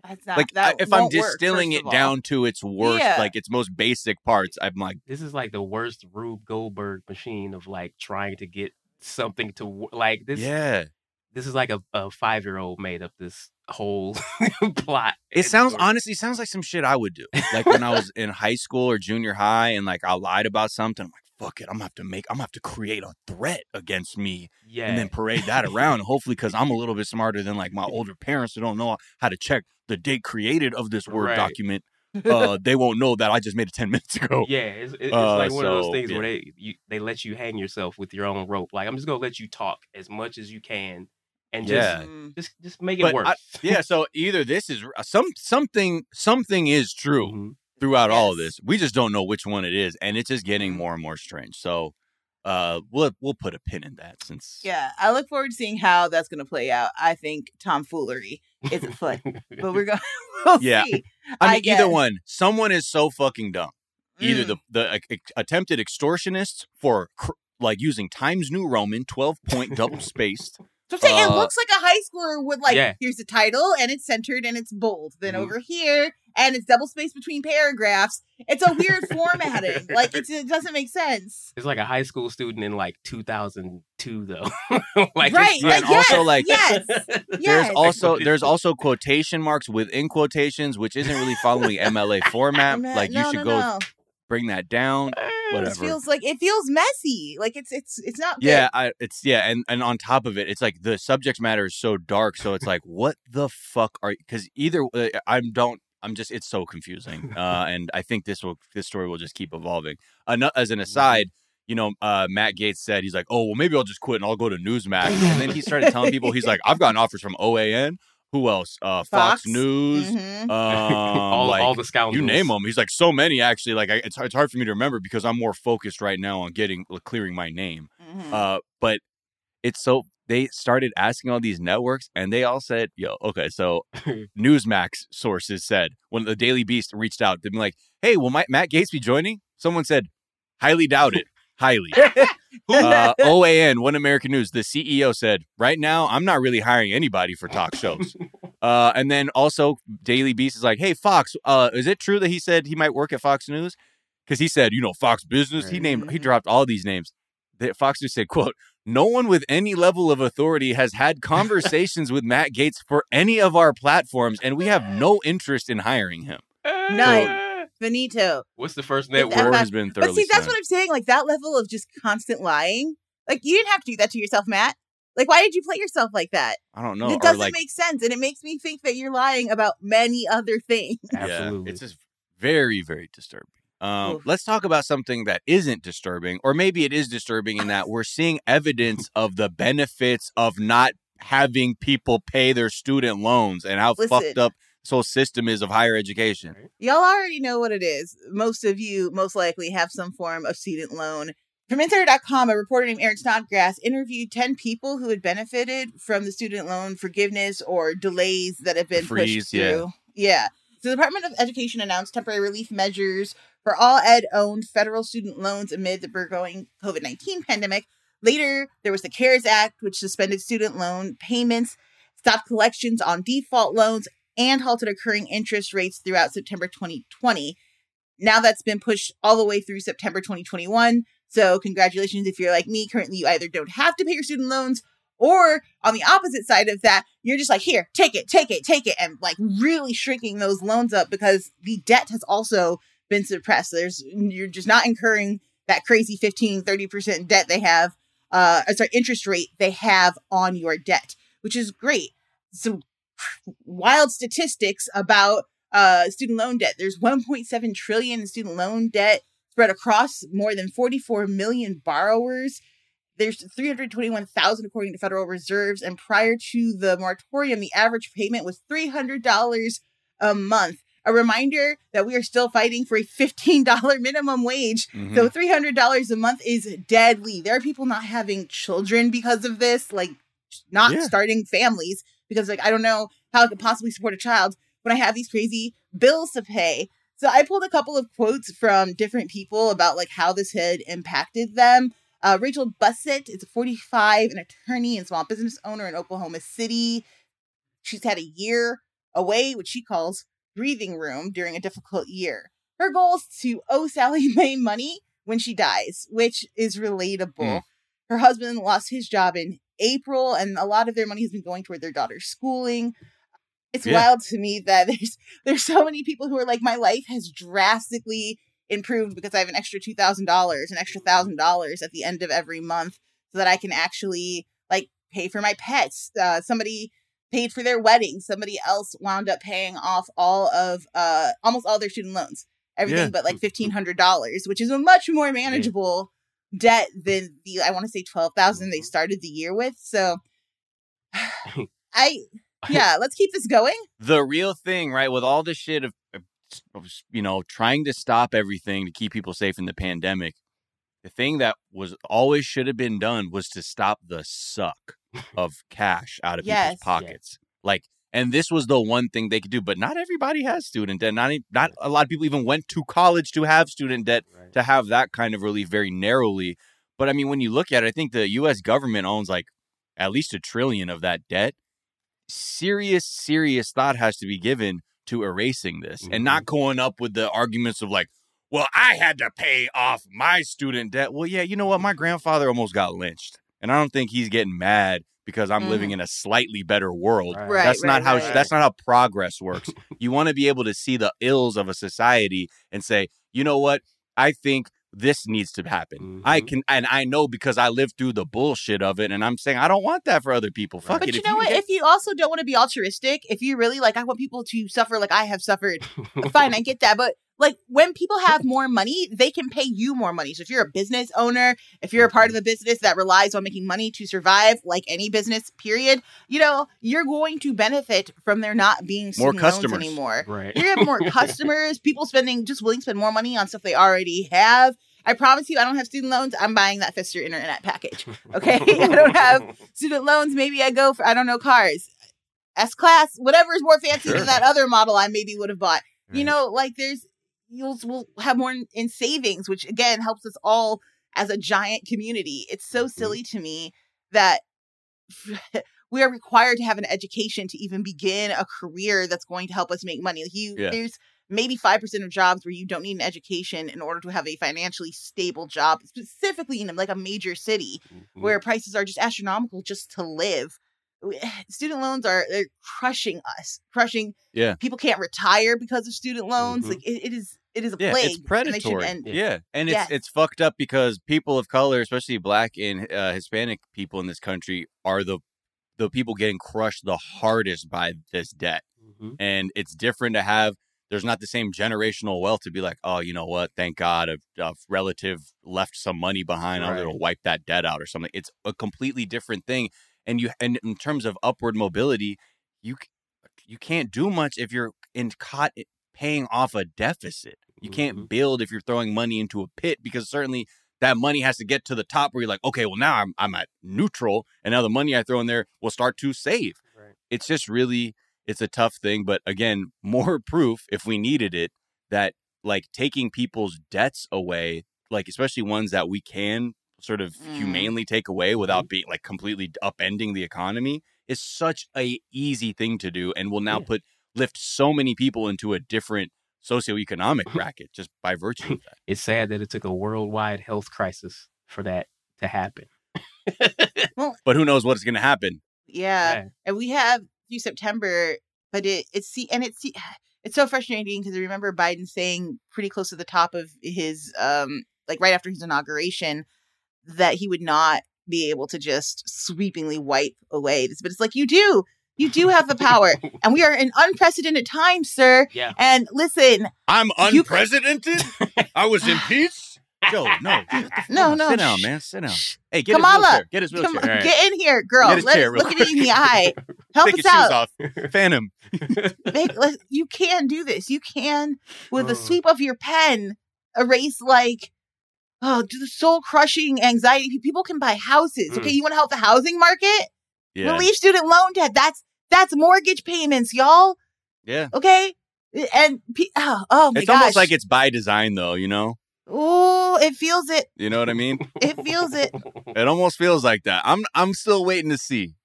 That's not like that I- if I'm won't work, distilling it down to its worst, Yeah. like its most basic parts, I'm like, This is like the worst Rube Goldberg machine of like trying to get something to wo- like this. yeah. This is like a, a five year old made up this whole <laughs> plot. It sounds story. honestly sounds like some shit I would do. Like when I was in high school or junior high and like I lied about something. I'm like, fuck it. I'm gonna have to make I'm gonna have to create a threat against me Yeah. and then parade that around. Hopefully, because I'm a little bit smarter than like my <laughs> older parents who don't know how to check the date created of this Word Right. document. <laughs> Uh, they won't know that I just made it 10 <laughs> minutes ago. Yeah, it's, it's Uh, like one of those things yeah. where they you, they let you hang yourself with your own rope. Like I'm just gonna let you talk as much as you can, and just Yeah. Mm. just just make it But worse. I- yeah, so either this is uh, some something something is true Mhm. Throughout all of this. We just don't know which one it is, and it's just getting Mhm. more and more strange. So uh we'll we'll put a pin in that since Yeah, I look forward to seeing how that's going to play out. I think tomfoolery is afoot, but we're <laughs> going. <laughs> We'll Yeah. see. I mean I either one. Someone is so fucking dumb. Either Mm. the the uh, attempted extortionists for cr- like using Times New Roman 12 point double <laughs> spaced. So I'm saying it uh, looks like a high schooler would like. Yeah. Here's the title, and it's centered and it's bold. Then Mhm. over here, and it's double spaced between paragraphs. It's a weird formatting. <laughs> Like it's, it doesn't make sense. It's like a high school student in like 2002 though. <laughs> like right? it's- Yeah, and uh, yes, also, like, yes, <laughs> There's also there's also quotation marks within quotations, which isn't really following MLA format. No, Like you should no, go no. Bring that down. It whatever. feels like it feels messy. Like it's it's it's not. Yeah, I, it's yeah, and and on top of it, it's like the subject matter is so dark. So it's like, what the fuck are? Because either uh, I'm don't. I'm just. It's so confusing. <laughs> Uh, and I think this will this story will just keep evolving. As an aside, you know, uh, Matt Gaetz said he's like, oh well, maybe I'll just quit and I'll go to Newsmax. And then he started telling people he's like, <laughs> I've gotten offers from OAN. Who else? Uh, Fox, Fox? News. Mhm. <laughs> Um, all, like, all the scoundrels. you name them. He's like so many actually. Like I, it's it's hard for me to remember because I'm more focused right now on getting clearing my name. Mhm. Uh, but it's so they started asking all these networks, and they all said, "Yo, okay." So <laughs> Newsmax sources said when the Daily Beast reached out, they'd be like, "Hey, will my, Matt Gaetz be joining?" Someone said, "Highly doubt it." Highly. <laughs> uh, <laughs> OAN, One American News, the CEO said, "Right now, I'm not really hiring anybody for talk shows." <laughs> Uh, and then also, Daily Beast is like, "Hey, Fox, uh, is it true that he said he might work at Fox News?" Because he said, you know, Fox Business. He named, he dropped all these names. The, Fox News said, "quote No one with any level of authority has had conversations with Matt Gaetz for any of our platforms, and we have no interest in hiring him." None. Benito. What's the first It's network? F- Word has been thoroughly But see, that's slammed. what I'm saying. Like that level of just constant lying. Like you didn't have to do that to yourself, Matt. Like why did you play yourself like that? I don't know. it doesn't like, make sense, and it makes me think that you're lying about many other things. <laughs> Yeah, Absolutely. it's just very, very disturbing. Um, Oof. let's talk about something that isn't disturbing, or maybe it is disturbing in that we're seeing evidence <laughs> of the benefits of not having people pay their student loans and how Listen. fucked up this whole system is of higher education. Y'all already know what it is. Most of you most likely have some form of student loan. From Insider.com, a reporter named Erin Snodgrass interviewed 10 people who had benefited from the student loan forgiveness or delays that have been Freeze, pushed yeah. through. Yeah. So the Department of Education announced temporary relief measures for all ed owned federal student loans amid the burgeoning COVID 19 pandemic. Later, there was the CARES Act, which suspended student loan payments, stopped collections on default loans, and halted accruing interest rates throughout September 2020. Now that's been pushed all the way through September 2021. So, congratulations if you're like me. Currently, you either don't have to pay your student loans, or on the opposite side of that, you're just like, here, take it, take it, take it, and like really shrinking those loans up because the debt has also been suppressed. There's you're just not incurring that crazy 15, 30% debt they have, uh, uh, sorry, interest rate they have on your debt, which is great. So wild statistics about uh student loan debt. There's 1.7 trillion in student loan debt spread across more than 44 million borrowers. There's 321,000 according to Federal Reserves and prior to the moratorium the average payment was $300 a month. A reminder that we are still fighting for a $15 minimum wage Mhm. so three hundred dollars a month is deadly. There are people not having children because of this, like not Yeah. starting families because like I don't know how I could possibly support a child when I have these crazy bills to pay. So I pulled a couple of quotes from different people about like how this had impacted them. Uh, Rachel Bussett is 45, an attorney and small business owner in Oklahoma City. She's had a year away, which she calls breathing room during a difficult year. Her goal is to owe Sallie <laughs> Mae money when she dies, which is relatable. Mm. her husband lost his job in April, and a lot of their money has been going toward their daughter's schooling. It's Yeah. wild to me that <laughs> there's there's so many people who are like, my life has drastically improved because I have an extra two thousand dollars, an extra thousand dollars at the end of every month, so that I can actually like pay for my pets. Uh, somebody paid for their wedding. Somebody else wound up paying off all of uh almost all their student loans, everything Yeah. but like fifteen hundred dollars, which is a much more manageable debt than the I want to say twelve thousand they mm-hmm. started the year with. So <laughs> I yeah, let's keep this going. the real thing, right? With all this shit of, of, you know, trying to stop everything to keep people safe in the pandemic, the thing that was always should have been done was to stop the suck <laughs> of cash out of Yes. people's pockets. Like, and this was the one thing they could do. But not everybody has student debt. Not not a lot of people even went to college to have student debt Right. to have that kind of relief very narrowly. But I mean, when you look at it, I think the U.S. government owns like at least a trillion of that debt. Serious, serious thought has to be given to erasing this and not mm-hmm. going up with the arguments of like, well, I had to pay off my student debt. Well, yeah, you know what? My grandfather almost got lynched, and I don't think he's getting mad because I'm living in a slightly better world. Right. Right. That's not how right. that's not how progress works. <laughs> you want to be able to see the ills of a society and say, you know what? I think this needs to happen. I Mhm. can, and I know because I lived through the bullshit of it, and I'm saying I don't want that for other people. Fuck But it. you If know can what? get- If you also don't want to be altruistic, if you really like, I want people to suffer like I have suffered. <laughs> Fine, I get that. But like when people have more money, they can pay you more money. So if you're a business owner, if you're a part of a business that relies on making money to survive, like any business, period, you know, you're going to benefit from there not being More customers. anymore. right. You're have more <laughs> customers, people spending just willing to spend more money on stuff they already have. I promise you, I don't have student loans. I'm buying that Fister internet package. Okay, <laughs> I don't have <laughs> student loans. Maybe I go for I don't know cars, S class, whatever is more fancy Sure. than that other model I maybe would have bought. You know, like there's you'll we'll have more in, in savings, which again helps us all as a giant community. It's so Mhm. silly to me that <laughs> we are required to have an education to even begin a career that's going to help us make money. Like you, Yeah. there's maybe five percent of jobs where you don't need an education in order to have a financially stable job, specifically in like a major city Mhm. where prices are just astronomical just to live. <sighs> Student loans are they're crushing us, crushing. Yeah. people can't retire because of student loans. Mhm. Like it, it is, it is a yeah, plague. it's and they predatory. end yeah, and it's Yes. it's fucked up because people of color, especially black and uh, Hispanic people in this country, are the the people getting crushed the hardest by this debt. Mhm. and it's different to have there's not the same generational wealth to be like oh you know what thank god a, a relative left some money behind i'm gonna wipe that debt out or something it's a completely different thing and you and in terms of upward mobility you you can't do much if you're in caught i- paying off a deficit you can't Mhm. build if you're throwing money into a pit because certainly that money has to get to the top where you're like okay well now i'm, I'm at neutral and now the money i throw in there will start to save Right. it's just really it's a tough thing but again <laughs> more proof if we needed it that like taking people's debts away like especially ones that we can sort of Mm. humanely take away without being like completely upending the economy is such a easy thing to do and will now Yeah. put lift so many people into a different socioeconomic bracket just by virtue of that <laughs> It's sad that it took a worldwide health crisis for that to happen. but who knows what's going to happen Yeah. Yeah. and we have through September, but it it's see and it's see <sighs> it's so frustrating because I remember Biden saying pretty close to the top of his um like right after his inauguration that he would not be able to just sweepingly wipe away this, but it's like you do. You do have the power, <laughs> and we are in unprecedented times, sir. Yeah. And listen, i'm You- unprecedented i was impeached <laughs> Joe, no, <laughs> shut the fuck No, no, sit down, man, sit down. Hey, get Kamala, his wheelchair. Get his come wheelchair. get in here, girl. Get his Let's chair real look at me in the eye. Help Take us his out. shoes off. Fan him. Make, let, you can do this. You can, with a sweep of your pen, erase like oh, the soul crushing anxiety. People can buy houses. Okay, Mm. you want to help the housing market? Yeah. Relieve student loan debt. That's that's mortgage payments, y'all. Yeah. Okay, and oh, oh my It's gosh, almost like it's by design, though. You know. oh, it feels it. You know what I mean? <laughs> It feels it. it almost feels like that. I'm I'm still waiting to see,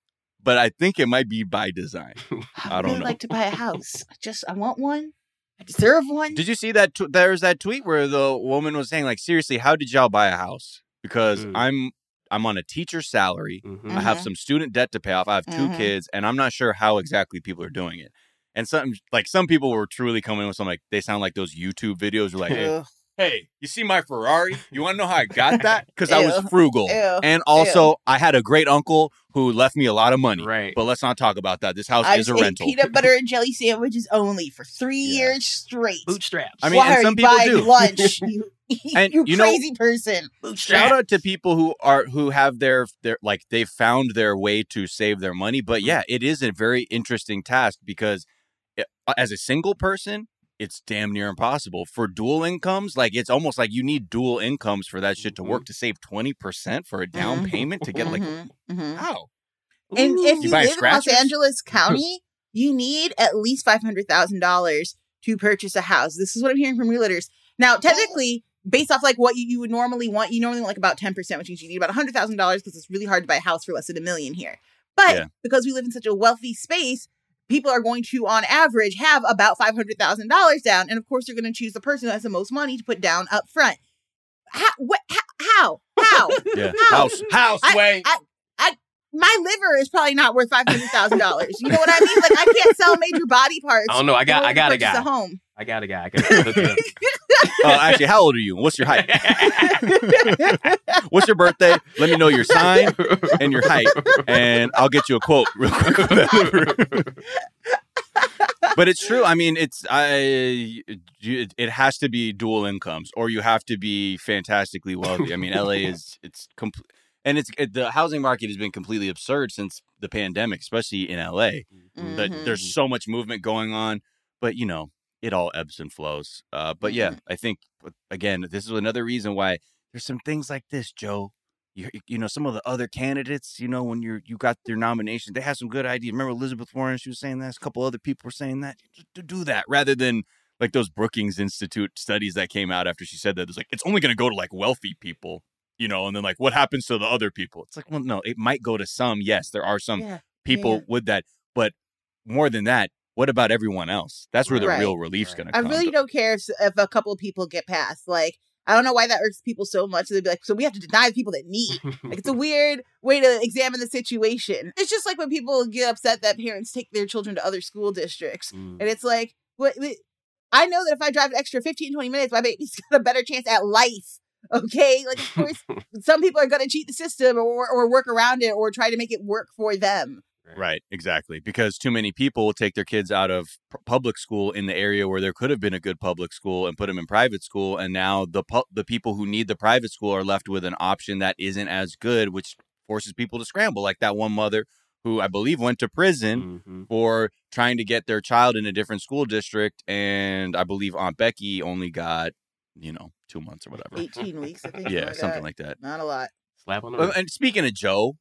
but I think it might be by design. I don't really know. like to buy a house. I just I want one. I deserve one. Did you see that? Tw- There's that tweet where the woman was saying, like, seriously, how did y'all buy a house? Because Mm. I'm I'm on a teacher's salary. Mhm. I have Mhm. some student debt to pay off. I have 2 Mhm. kids, and I'm not sure how exactly people are doing it. And some like some people were truly coming with some like they sound like those YouTube videos. Were like, Ugh. hey, you see my Ferrari? You want to know how I got that? <laughs> Because I was frugal. Ew. And also, I had a great uncle who left me a lot of money. Right. But let's not talk about that. This house I is a rental. peanut butter and jelly sandwiches only for three Yeah. years straight. Bootstraps. I mean, Why and are some you people buying do. lunch? You, And <laughs> you, you know- crazy person. Shout <laughs> out to people who are who have their their like they've found their way to save their money. But Mm-hmm. yeah, it is a very interesting task because it, as a single person, it's damn near impossible. For dual incomes, like it's almost like you need dual incomes for that shit to Mm-hmm. work to save twenty percent for a down Mhm. payment to get like Mhm, mhm. how? And if You you live in Los? Angeles <laughs> County, you need at least five hundred thousand dollars to purchase a house. This is what I'm hearing from realtors. Now, technically, based off like what you, you would normally want, you normally want like about ten percent, which means you need about hundred thousand dollars because it's really hard to buy a house for less than a million here. But Yeah. because we live in such a wealthy space, people are going to, on average, have about five hundred thousand dollars down, and of course, they're going to choose the person who has the most money to put down up front. How? What? How? How? <laughs> Yeah, How? house house I- way. my liver is probably not worth five hundred thousand dollars. You know what I mean? Like I can't sell major body parts. I don't know. I got. I got a guy. A home. I got a guy. I can hook it up. <laughs> Oh, actually, how old are you? What's your height? What's your birthday? Let me know your sign and your height, and I'll get you a quote real quick. but it's true. I mean, it's I. It has to be dual incomes, or you have to be fantastically wealthy. I mean, LA is it's complete, and it's it, the housing market has been completely absurd since the pandemic, especially in LA. That Mhm. there's so much movement going on, but you know, it all ebbs and flows. Uh, but yeah, I think again, this is another reason why there's some things like this, Joe. You, you know, some of the other candidates, you know, when you're you got their nomination, they had some good ideas. Remember Elizabeth Warren? She was saying that. A couple other people were saying that. To do that rather than like those Brookings Institute studies that came out after she said that. It's like it's only going to go to like wealthy people, you know, and then like what happens to the other people? It's like, well, no, it might go to some. Yes, there are some Yeah. people Yeah. with that, but more than that, what about everyone else? That's where the Right. real relief's Right. going to come. I really don't care if, if a couple of people get passed. Like I don't know why that irks people so much. They'd be like, so we have to deny the people that need. Like it's a <laughs> weird way to examine the situation. It's just like when people get upset that parents take their children to other school districts. Mm. And it's like, what, what- I know that if I drive an extra 15, 20 minutes, my baby's <laughs> got a better chance at life. Okay. Like, of course, <laughs> some people are going to cheat the system or, or work around it or try to make it work for them. Right, exactly. Because too many people will take their kids out of p- public school in the area where there could have been a good public school and put them in private school, and now the pu- the people who need the private school are left with an option that isn't as good, which forces people to scramble. Like that one mother who I believe went to prison Mhm. for trying to get their child in a different school district, and I believe Aunt Becky only got you know two months or whatever. 18 weeks, I think. <laughs> Yeah, something like that. Not a lot. Slap on the. And speaking of Joe,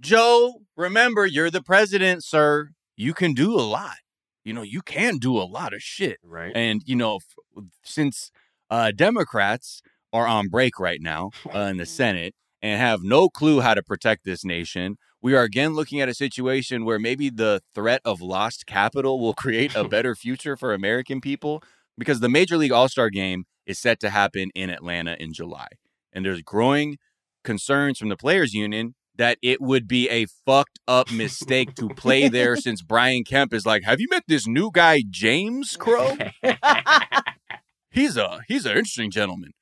Joe, remember you're the president, sir. You can do a lot. You know, you can do a lot of shit. Right. And you know, f- since uh, Democrats are on break right now <laughs> uh, in the Senate and have no clue how to protect this nation, we are again looking at a situation where maybe the threat of lost capital will create a <laughs> better future for American people because the Major League All Star game is set to happen in Atlanta in July. And there's growing concerns from the Players Union that it would be a fucked up mistake to play <laughs> there since Brian Kemp is like, Have you met this new guy, James Crow? <laughs> he's a he's an interesting gentleman.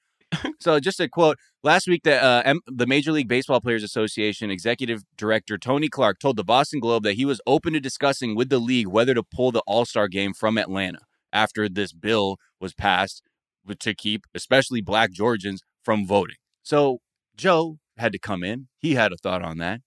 so just a quote last week the uh, M- the Major League Baseball Players Association executive director Tony Clark told the Boston Globe that he was open to discussing with the league whether to pull the All-Star game from Atlanta after this bill was passed to keep especially black Georgians from voting. So Joe had to come in. He had a thought on that.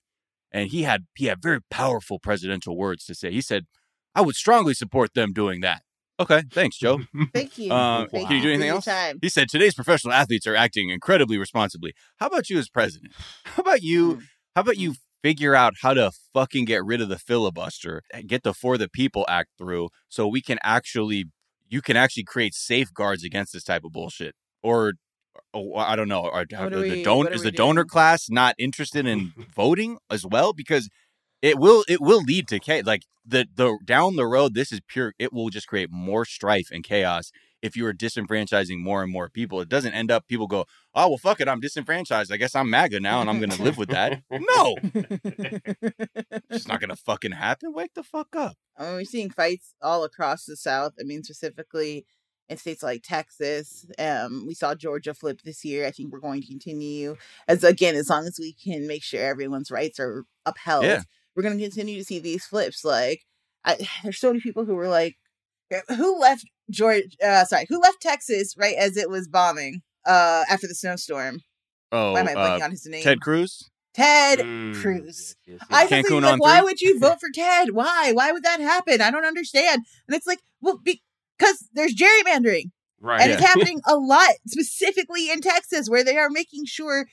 And he had he had very powerful presidential words to say. He said, "I would strongly support them doing that." Okay, thanks, Joe. <laughs> Thank you. Uh, Thank can you do anything else? Time. He said today's professional athletes are acting incredibly responsibly. How about you as president? How about you? Mm. How about you figure out how to fucking get rid of the filibuster and get the For the People Act through so we can actually you can actually create safeguards against this type of bullshit. Or, or I don't know. Are, are the we- don- is the donor class not interested <laughs> in voting as well? Because it will it will lead to chaos. Like the the down the road, this is pure. It will just create more strife and chaos if you are disenfranchising more and more people, it doesn't end up people go, oh well, fuck it, I'm disenfranchised. I guess I'm MAGA now, and I'm gonna live with that. No, it's not gonna fucking happen. Wake the fuck up. I mean, we're seeing fights all across the South. I mean, specifically in states like Texas. Um, we saw Georgia flip this year. I think we're going to continue as again, as long as we can make sure everyone's rights are upheld. Yeah. We're going to continue to see these flips. Like, I, <sighs> there's so many people who were like, who left Georgia? Uh, sorry, who left Texas right as it was bombing uh, after the snowstorm? Oh, Why am I blanking uh, on his name? Ted Cruz. Ted Mm, Cruz. yes, yes, I yes. just Cancun think, like, why three? would you vote for Ted? Why? Why would that happen? I don't understand. And it's like, well, because there's gerrymandering, right. and it's <laughs> happening a lot, specifically in Texas, where they are making sure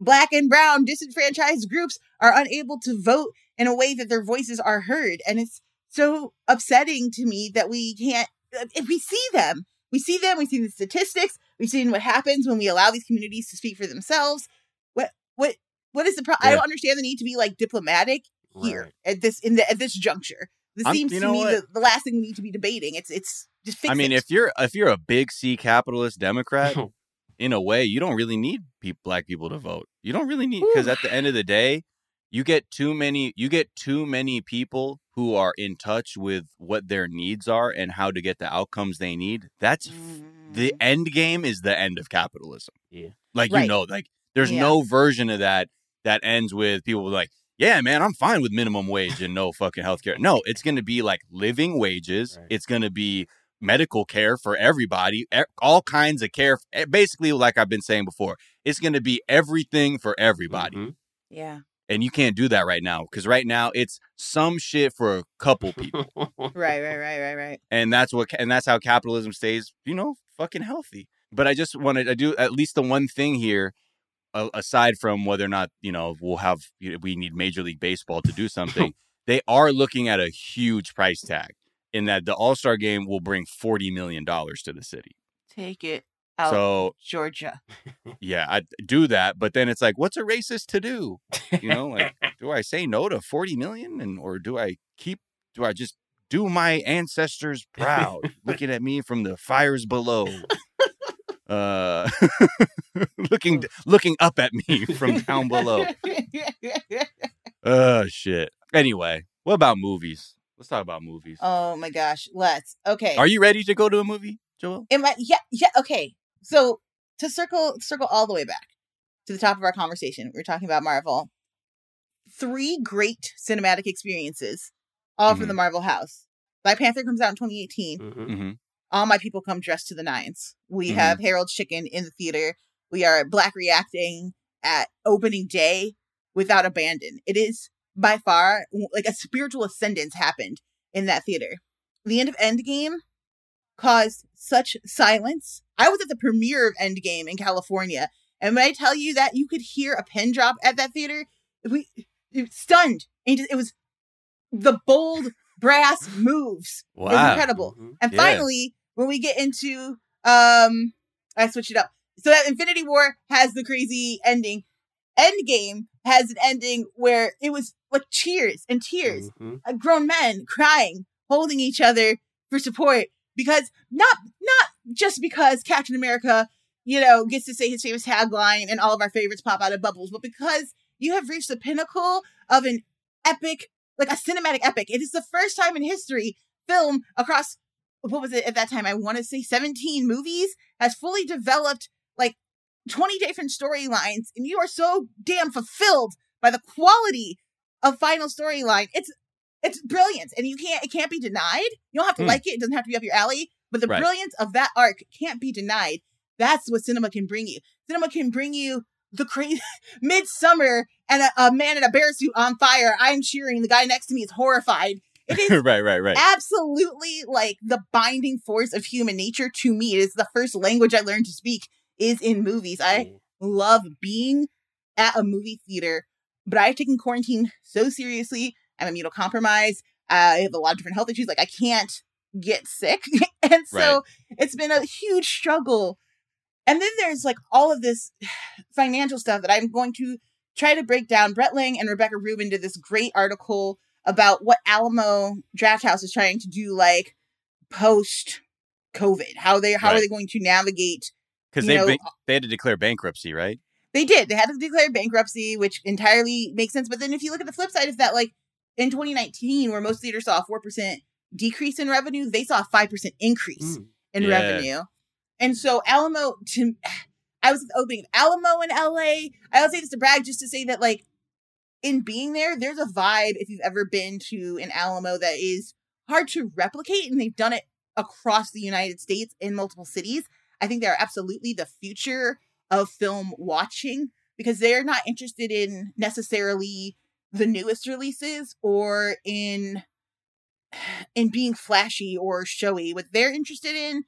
black and brown disenfranchised groups are unable to vote in a way that their voices are heard, and it's so upsetting to me that we can't. Uh, if we see them, we see them. We see the statistics. We've seen what happens when we allow these communities to speak for themselves. What? What? What is the problem? I don't understand the need to be like diplomatic here Right. at this in the at this juncture. This I'm- seems to me the, the last thing we need to be debating. It's it's just fix I mean, it. if you're if you're a big C capitalist Democrat, <laughs> in a way, you don't really need peop black people to vote. You don't really need because at the end of the day, you get too many you get too many people who are in touch with what their needs are and how to get the outcomes they need. That's f- the Mm. end game is the end of capitalism. Yeah. Like you know, like there's Yeah. no version of that that ends with people like, yeah, man, I'm fine with minimum wage and no fucking healthcare. No, it's going to be like living wages. Right. It's going to be medical care for everybody, all kinds of care. eh, Basically, like I've been saying before, it's going to be everything for everybody. Mhm. yeah, And you can't do that right now because right now it's some shit for a couple people. <laughs> right, right, right, right, right. and that's what and that's how capitalism stays you know fucking healthy but i just wanted to do at least the one thing here a- aside from whether or not you know we'll have you know, we need major league baseball to do something <laughs> they are looking at a huge price tag in that the all-star game will bring 40 million dollars to the city. Take it out, so Georgia. <laughs> yeah i do that but then it's like what's a racist to do? You know like <laughs> do i say no to 40 million and or do i keep do i just do my ancestors proud <laughs> looking at me from the fires below uh looking looking up at me from down below? Oh shit. Anyway what about movies let's talk about movies oh my gosh, let's. Okay. are you ready to go to a movie Joelle Am I? Yeah, yeah. Okay. So to circle circle all the way back to the top of our conversation, we were talking about Marvel. Three great cinematic experiences, all from Mhm. the Marvel house. Black Panther comes out in 2018. Mhm. mm-hmm. All my people come dressed to the nines. We Mhm. have Harold's Chicken in the theater. We are black reacting at opening day without abandon. It is by far like a spiritual ascendance happened in that theater. The end of Endgame caused such silence. I was at the premiere of Endgame in California, and when I tell you that you could hear a pin drop at that theater, we stunned. And it was the bold brass moves. It was Wow. incredible. Mhm. And Yeah. finally, when we get into um I switched it up. So that Infinity War has the crazy ending. Endgame has an ending where it was like cheers and tears. Mhm. Uh, grown men crying, holding each other for support because not not just because Captain America, you know, gets to say his famous tagline and all of our favorites pop out of bubbles, but because you have reached the pinnacle of an epic, like a cinematic epic. It is the first time in history film across what was it at that time? I want to say 17 movies has fully developed like 20 different storylines, and you are so damn fulfilled by the quality of final storyline. It's it's brilliant, and you can't it can't be denied. You don't have to Hmm. like it; it doesn't have to be up your alley. But the Right. brilliance of that arc can't be denied. That's what cinema can bring you. Cinema can bring you the crazy <laughs> Midsommar and a, a man in a bear suit on fire. I'm cheering. The guy next to me is horrified. It is <laughs> right right right absolutely like the binding force of human nature to me. It is the first language I learned to speak is in movies. I love being at a movie theater, but I've taken quarantine so seriously. I'm immunocompromised. I have a lot of different health issues. Like I can't get sick. <laughs> and so Right. it's been a huge struggle. And then there's like all of this <sighs> financial stuff that I'm going to try to break down. Brent Lang and Rebecca Rubin did this great article about what Alamo Drafthouse is trying to do, like post COVID. How they how are they going to navigate? Because they know, they had to declare bankruptcy, right? They did. They had to declare bankruptcy, which entirely makes sense. But then if you look at the flip side of that, like in 2019, where most theaters saw a four percent decrease in revenue, they saw a five percent increase Mm. in Yeah. revenue. And so Alamo to <sighs> I was at the opening of Alamo in LA. I would say this to brag just to say that like in being there, there's a vibe if you've ever been to an Alamo that is hard to replicate and they've done it across the United States in multiple cities. I think they're absolutely the future of film watching because they're not interested in necessarily the newest releases or in <sighs> in being flashy or showy. What they're interested in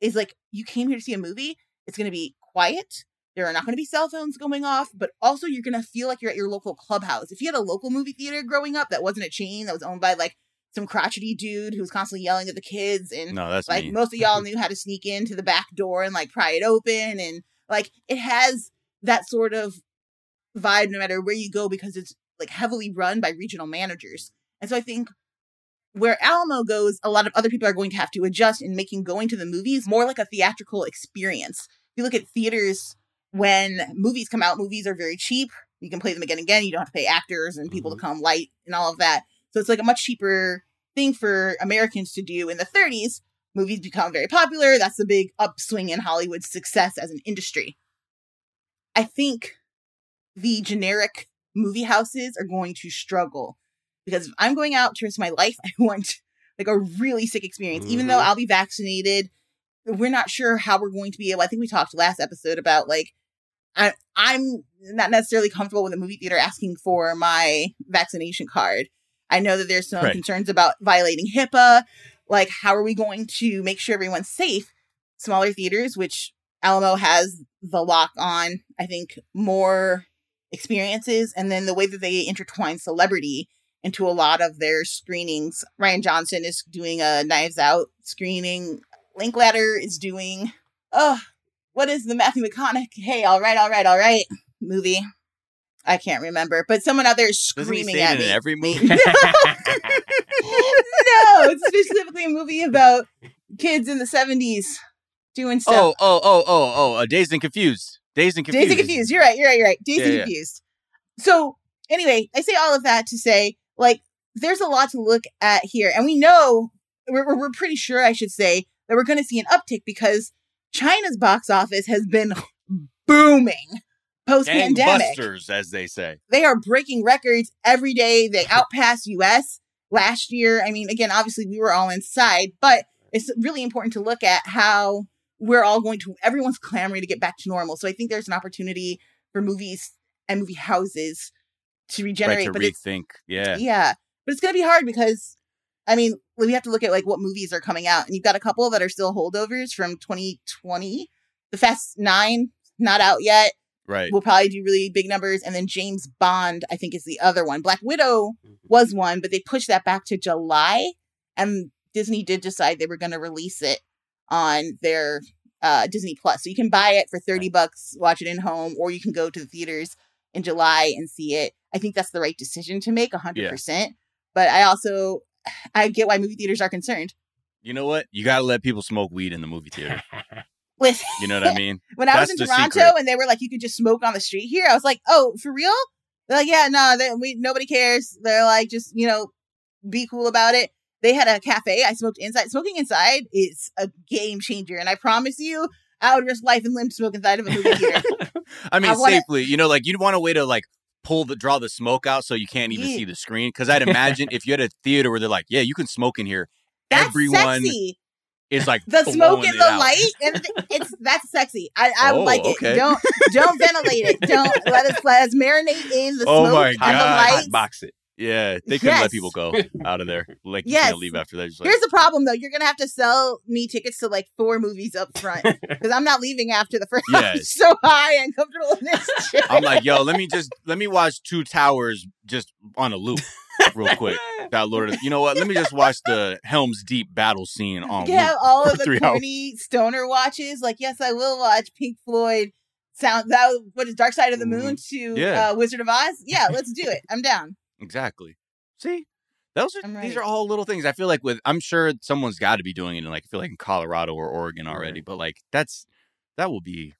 is like you came here to see a movie, it's going to be quiet. There are not going to be cell phones going off, but also you're going to feel like you're at your local clubhouse. If you had a local movie theater growing up that wasn't a chain, that was owned by like some crotchety dude who was constantly yelling at the kids and No, that's like me. most of y'all knew how to sneak into the back door and like pry it open and like it has that sort of vibe no matter where you go because it's like heavily run by regional managers. And so I think where Alamo goes, a lot of other people are going to have to adjust in making going to the movies more like a theatrical experience. If you look at theaters when movies come out, movies are very cheap. You can play them again and again. You don't have to pay actors and people to mm-hmm. come light and all of that. So it's like a much cheaper thing for Americans to do in the 30s. Movies become very popular. That's the big upswing in Hollywood's success as an industry. I think the generic movie houses are going to struggle because if I'm going out to risk my life, <laughs> I want like a really sick experience. Even though Mhm. I'll be vaccinated, we're not sure how we're going to be able. I think we talked last episode about like I I'm not necessarily comfortable with a movie theater asking for my vaccination card. I know that there's some Right. concerns about violating HIPAA. Like, how are we going to make sure everyone's safe? Smaller theaters, which Alamo has the lock on, I think, more experiences. And then the way that they intertwine celebrity into a lot of their screenings. Rian Johnson is doing a Knives Out screening. Linklater is doing, oh, what is the Matthew McConaughey? Hey, all right, all right, all right movie. I can't remember, but someone out there is screaming at me. every <laughs> movie? no, it's specifically a movie about kids in the 70s doing stuff. Oh, oh, oh, oh, oh! Uh, Dazed and confused. Dazed and confused. Dazed and confused. You're right. You're right. You're right. Dazed Yeah, and yeah. confused. So anyway, I say all of that to say, like, there's a lot to look at here, and we know we're- we're pretty sure, I should say, that we're going to see an uptick because China's box office has been booming post pandemic. As they say. They are breaking records every day. They <laughs> outpass US last year. I mean, again, obviously we were all inside, but it's really important to look at how we're all going to everyone's clamoring to get back to normal. So I think there's an opportunity for movies and movie houses to regenerate. right to but rethink. Yeah. yeah, but it's gonna be hard because I mean we have to look at like what movies are coming out, and you've got a couple that are still holdovers from 2020. The Fast Nine not out yet Right. will probably do really big numbers. And then James Bond, I think, is the other one. Black Widow was one, but they pushed that back to July. And Disney did decide they were going to release it on their uh, Disney Plus. So you can buy it for 30 bucks, watch it in home, or you can go to the theaters in July and see it. I think that's the right decision to make 100%. But I also, <sighs> I get why movie theaters are concerned. You know what? You gotta let people smoke weed in the movie theater. <laughs> Listen, You know what I <laughs> mean? when I was in Toronto secret. and they were like, you could just smoke on the street here, I was like, oh, for real? They're like, yeah, no, they, we nobody cares. They're like, just you know, be cool about it. They had a cafe. I smoked inside. Smoking inside is a game changer, and I promise you, I would risk life and limb to smoke inside of a movie <laughs> theater. I mean, I wanna- safely. You know, like you'd want a way to like pull the draw the smoke out so you can't even Yeah. see the screen. Because I'd imagine if you had a theater where they're like, yeah, you can smoke in here. That's Everyone sexy. Is like <laughs> The smoke and the out. light, and it's that's sexy. I, I Oh, like it. okay. Don't don't ventilate it. Don't <laughs> let us let us marinate in the Oh smoke my and the God. lights. box it. Yeah, they couldn't Yes. let people go <laughs> out of there. Like you Yes. can't leave after that. Just like, Here's the problem though. You're gonna have to sell me tickets to like four movies up front because I'm not leaving after the first. I'm so high and comfortable in this chair. I'm like, yo, let me just let me watch Two Towers just on a loop real quick. That Lord, of, you know what? Let me just watch the Helm's Deep battle scene on you have all of <laughs> the three hours. stoner watches. Like, yes, I will watch Pink Floyd. Sound that what is Dark Side of the Moon to. Yeah. uh, Wizard of Oz? <laughs> Yeah, let's do it. I'm down. Exactly. See, Those are I'm these are all little things. I feel like with I'm sure someone's got to be doing it in like I feel like in Colorado or Oregon already, but like that's that will be.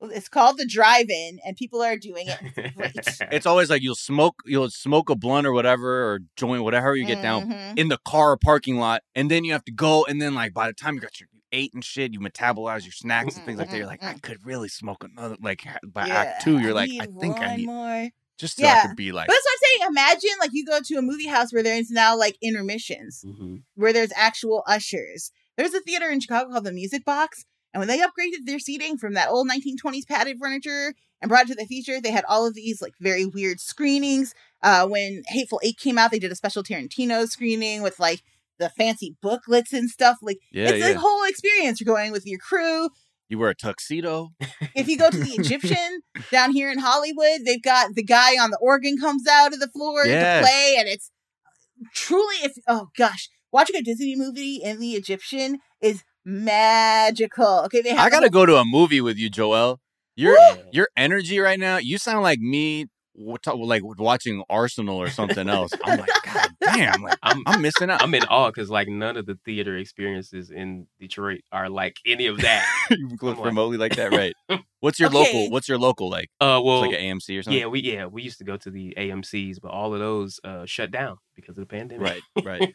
Well, It's called the drive-in, and people are doing it. It's <laughs> great. It's always like you'll smoke you'll smoke a blunt or whatever or joint whatever you get down Mhm. in the car parking lot, and then you have to go, and then like by the time you got your you ate and shit, you metabolize your snacks and things like that. You're like, I could really smoke another. Like ha- by Act Two, you're like, I think I one need more. just so I could be like, But that's what I'm saying. Imagine like you go to a movie house where there's now like intermissions, Mhm. where there's actual ushers. There's a theater in Chicago called the Music Box, and when they upgraded their seating from that old 1920s padded furniture and brought it to the theater, they had all of these like very weird screenings. Uh, when Hateful Eight came out, they did a special Tarantino screening with like the fancy booklets and stuff. Like yeah, it's yeah. a whole experience. You're going with your crew. you wear a tuxedo. If you go to the Egyptian <laughs> down here in Hollywood, they've got the guy on the organ comes out of the floor Yes. to play, and it's truly if oh gosh, watching a Disney movie in the Egyptian is magical. Okay, they have I gotta whole- go to a movie with you, Joelle. Your Woo! your energy right now, you sound like me, like watching Arsenal or something else. I'm like, <laughs> God damn, like I'm I'm missing out. I'm in awe because like none of the theater experiences in Detroit are like any of that. <laughs> you live I'm like- remotely like that, right? <laughs> What's your Okay. local? What's your local like? Uh, It's well, like an AMC or something. yeah, we yeah we used to go to the AMC's, but all of those uh shut down because of the pandemic. Right, right.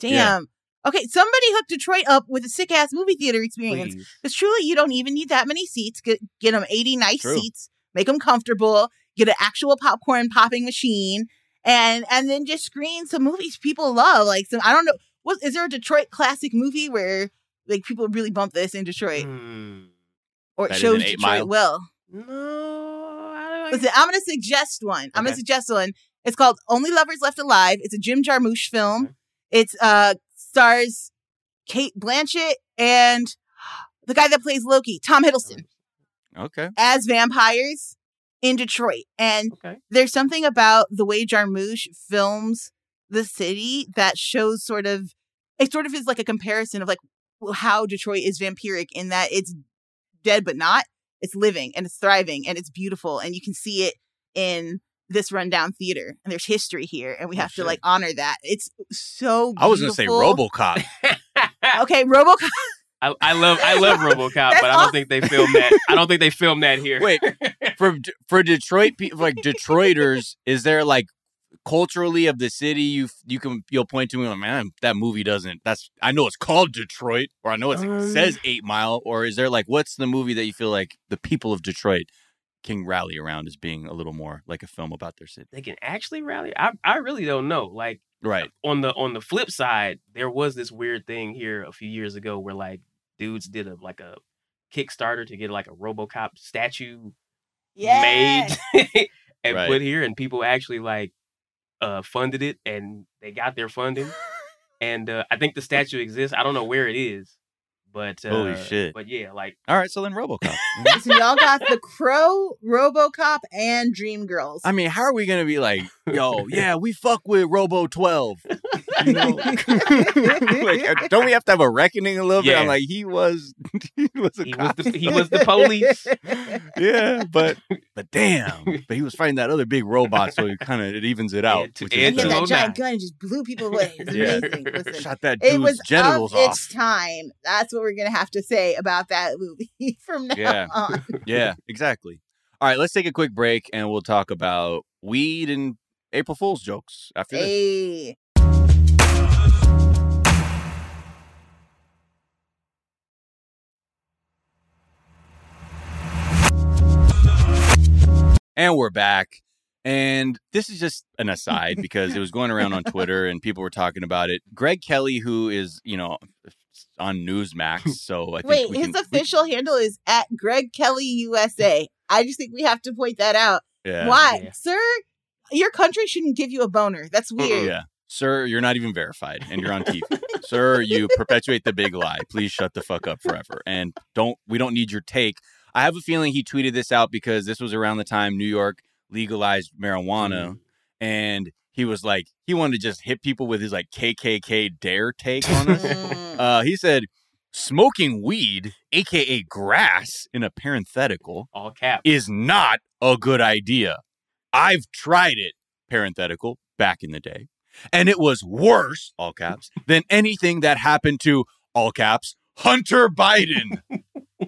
damn. yeah. Okay, somebody hooked Detroit up with a sick ass movie theater experience. Because truly, you don't even need that many seats. Get get them eighty nice True. seats, make them comfortable. Get an actual popcorn popping machine, and and then just screen some movies people love. Like some, I don't know, what is there a Detroit classic movie where like people really bump this in Detroit, Hmm. or it That shows Detroit Mile? well? No, I don't Listen, I'm gonna suggest one. I'm gonna suggest one. It's called Only Lovers Left Alive. It's a Jim Jarmusch film. Okay. It's uh stars Cate Blanchett and the guy that plays Loki, Tom Hiddleston, Okay. as vampires in Detroit. And Okay. there's something about the way Jarmusch films the city that shows sort of it sort of is like a comparison of like how Detroit is vampiric in that it's dead but not. It's living and it's thriving and it's beautiful and you can see it in this rundown theater and there's history here and we Oh, have shit. to like honor that. It's so I was gonna say. RoboCop. <laughs> Okay, RoboCop. <laughs> I, I love I love <laughs> RoboCop, but I don't think they filmed that. I don't think they filmed that here. Wait, for for Detroit people, like Detroiters, is there like culturally of the city you you can you'll point to me like man that movie doesn't that's I know it's called Detroit or I know it's, Um, it says Eight Mile or is there like what's the movie that you feel like the people of Detroit can rally around as being a little more like a film about their city they can actually rally. I I really don't know. Like right on the on the flip side, there was this weird thing here a few years ago where like dudes did a like a Kickstarter to get like a RoboCop statue Yeah. made <laughs> and Right. put here, and people actually like uh funded it, and they got their funding, <laughs> and uh, I think the statue exists. I don't know where it is, but uh, Holy shit. But yeah, like all right so then RoboCop <laughs> So y'all got the Crow, RoboCop, and Dreamgirls. I mean how are we gonna be like yo yeah we fuck with Robo Twelve <laughs> you know <laughs> like don't we have to have a reckoning a little bit I'm like he was <laughs> he was a he was the he was the police. <laughs> yeah, but but damn, but he was fighting that other big robot, so it kind of it evens it out. to- which And is he had that giant gun and just blew people away. It's Yeah. amazing. Listen, shot that it dude's was genitals of off. its time. That's what we're gonna have to say about that movie from now Yeah. on. Yeah, exactly. All right, let's take a quick break and we'll talk about weed and April Fool's jokes after this. And we're back. And this is just an aside <laughs> because it was going around on Twitter and people were talking about it. Greg Kelly, who is, you know, on Newsmax, <laughs> so I think Wait, his can, we- official handle is at Greg Kelly USA. I just think we have to point that out. yeah. Why, Yeah. sir? Your country shouldn't give you a boner. That's weird. Yeah. Sir, you're not even verified and you're on TV. <laughs> Sir, you perpetuate the big lie. Please shut the fuck up forever. And don't we don't need your take. I have a feeling he tweeted this out because this was around the time New York legalized marijuana Mhm. and he was like he wanted to just hit people with his like KKK dare take on us. Mm. uh he said smoking weed, aka grass in a parenthetical all cap. is not a good idea. I've tried it, parenthetical, back in the day. and it was worse, all caps, than anything that happened to, all caps, Hunter Biden. <laughs>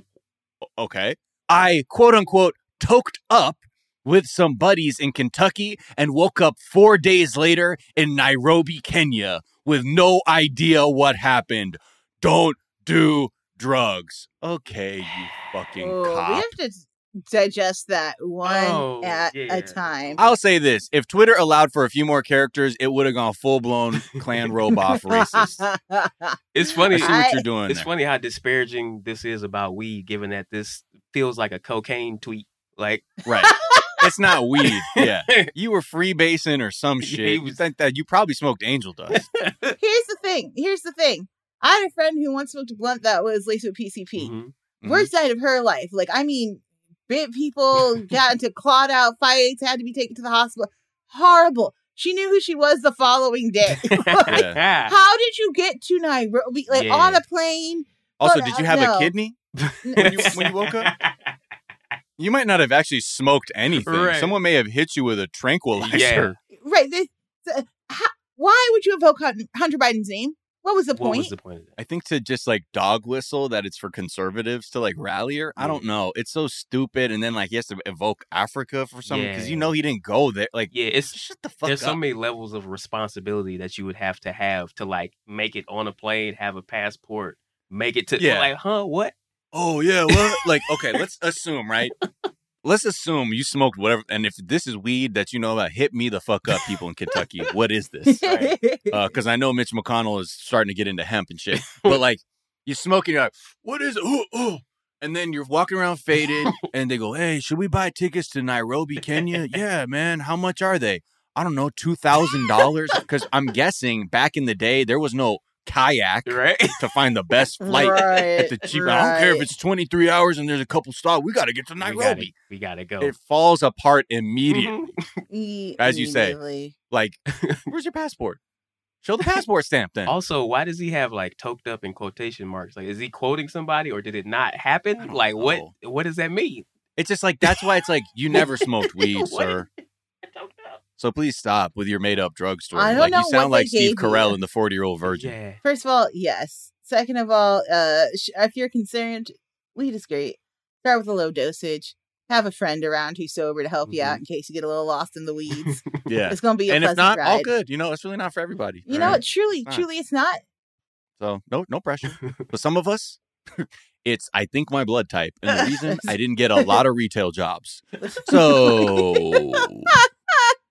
okay. I quote unquote toked up with some buddies in Kentucky and woke up four days later in Nairobi, Kenya with no idea what happened. Don't do drugs. Okay, you fucking Oh, we cop. have to digest that one Oh, at yeah. a time. I'll say this: if Twitter allowed for a few more characters, it would have gone full blown clan roboff racist. <laughs> It's funny. I see what I- you're doing. It's there. funny how disparaging this is about weed, given that this feels like a cocaine tweet. Like, right? It's not weed. Yeah, <laughs> you were freebasing or some shit. he You was- think that you probably smoked angel dust. <laughs> Here's the thing. Here's the thing. I had a friend who once smoked a blunt that was laced with PCP. mhm. Mhm. Worst night of her life. Like, I mean, bit people, got into clawed out fights, had to be taken to the hospital. Horrible. She knew who she was the following day. <laughs> <laughs> Yeah. How did you get to Nairobi? Like Yeah. on a plane? Also, But, did uh, you have no. a kidney <laughs> when you, when you woke up? You might not have actually smoked anything. Right. Someone may have hit you with a tranquilizer. Right. This, uh, how, why would you invoke Hun- Hunter Biden's name? What was the what point? was the point of that? I think to just like dog whistle that it's for conservatives to like rally her. I don't know. It's so stupid. And then like he has to evoke Africa for something because you know he didn't go there. Like, Yeah, it's shut the fuck there's up. so many levels of responsibility that you would have to have to like make it on a plane, have a passport, make it to Yeah. like, huh? What? oh yeah, what? like okay, let's assume right. Let's assume you smoked whatever, and if this is weed that you know about, hit me the fuck up, people in Kentucky. <laughs> what is this? Right. <laughs> Uh, because I know Mitch McConnell is starting to get into hemp and shit. <laughs> But like, you're smoking, you're like, what is it? Ooh, ooh. And then you're walking around faded, and they go, "Hey, should we buy tickets to Nairobi, Kenya?" yeah, man. How much are they? I don't know, two thousand dollars. Because I'm guessing back in the day there was no kayak <laughs> Right? to find the best flight right, at the cheap. I don't care if it's 23 hours and there's a couple stops. We got to get to we gotta, Nairobi. we gotta go. It falls apart immediately. Mhm. E- As you say. Like, where's your passport? Show the passport stamp then. Also, why does he have like toked up in quotation marks? Like, is he quoting somebody or did it not happen? Like, what? know. What does that mean? It's just like that's why it's like you <laughs> never smoked weed, <laughs> What sir. Is it toked up? So please stop with your made up drug story. I don't like know you sound what like Steve gave you. Carell in the 40 year old virgin. Yeah. First of all, yes. Second of all, uh, sh- if you're concerned, weed is great. Start with a low dosage. Have a friend around who's sober to help you out in case you get a little lost in the weeds. <laughs> Yeah. It's gonna be a And if pleasant not, all good. You know, it's really not for everybody. You know right? what? Truly, It's not. truly, it's not. So no, no pressure. <laughs> But some of us, <laughs> it's I think my blood type, and the reason I didn't get a lot of retail jobs. So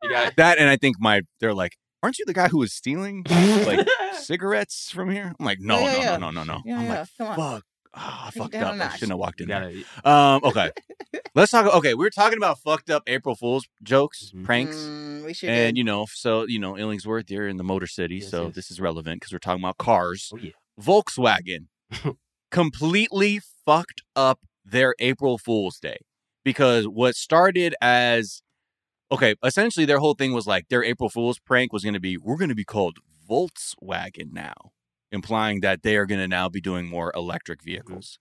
You got <laughs> that, and I think my they're like, aren't you the guy who was stealing like <laughs> cigarettes from here? I'm like, no, Yeah, no, yeah, no, no, no, no. Yeah, I'm yeah. like, Come on. fuck. Ah, I fucked up. I shouldn't have walked in there. Um, okay. <laughs> Let's talk. Okay, we were talking about fucked up April Fool's jokes, Mhm. pranks, Mm, we should. and you know, so you know, Illingsworth, you're in the Motor City, Yes, so yes. this is relevant because we're talking about cars. Oh yeah. Volkswagen completely fucked up their April Fool's Day because what started as okay, essentially their whole thing was like their April Fool's prank was going to be we're going to be called Voltswagen now, implying that they are going to now be doing more electric vehicles.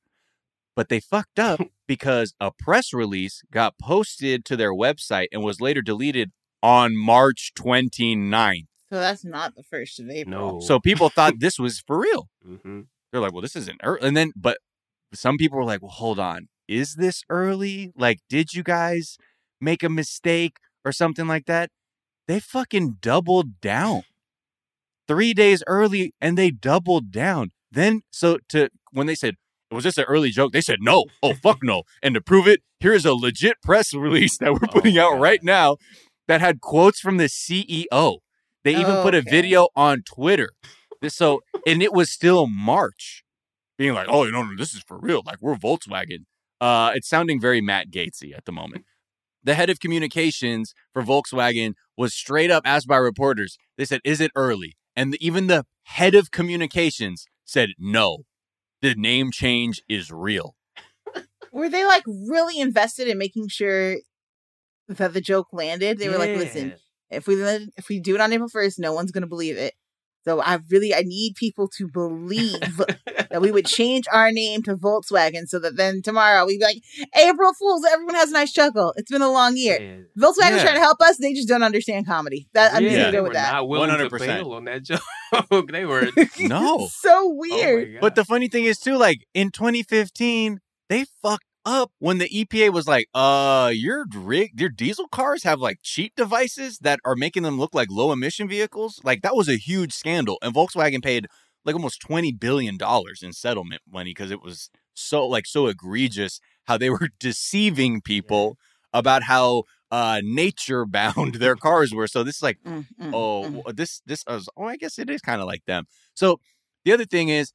But they fucked up <laughs> because a press release got posted to their website and was later deleted on March 29th. so that's not the first of April. No. So people thought <laughs> this was for real hmm they're like, well, this isn't early. And then, but some people were like, well, hold on. Is this early? Like, did you guys make a mistake or something like that? They fucking doubled down three days early and they doubled down. Then, so to when they said, was this an early joke? They said, no. Oh, <laughs> fuck no. And to prove it, here's a legit press release that we're Oh, putting out God. right now that had quotes from the CEO. They even put a Okay. video on Twitter. This- So, and it was still March, being like, "Oh, you know, this is for real. Like we're Voltswagen." Uh, it's sounding very Matt Gatesy at the moment. The head of communications for Volkswagen was straight up asked by reporters. They said, "Is it early?" And the, even the head of communications said, "No, the name change is real." <laughs> Were they like really invested in making sure that the joke landed? They were like, "Listen, if we if we do it on April first, no one's gonna believe it. So I really I need people to believe <laughs> that we would change our name to Voltswagen so that then tomorrow we'd be like, April Fools, everyone has a nice chuckle. It's been a long year. Yeah. Volkswagen's Yeah. trying to help us. They just don't understand comedy. That I'm just Yeah, gonna they go were with that. not willing 100%. to bail on that <laughs> joke. they were <laughs> No. so oh weird. my But the funny thing is too, like in 2015, they fucked up when the EPA was like, "Uh, your rig, your diesel cars have like cheat devices that are making them look like low emission vehicles." Like that was a huge scandal, and Volkswagen paid like almost 20 billion dollars in settlement money because it was so like so egregious how they were <laughs> deceiving people about how uh nature bound their cars were. So this is like Mm, mm, oh mm. this this was oh i guess it is kind of like them so the other thing is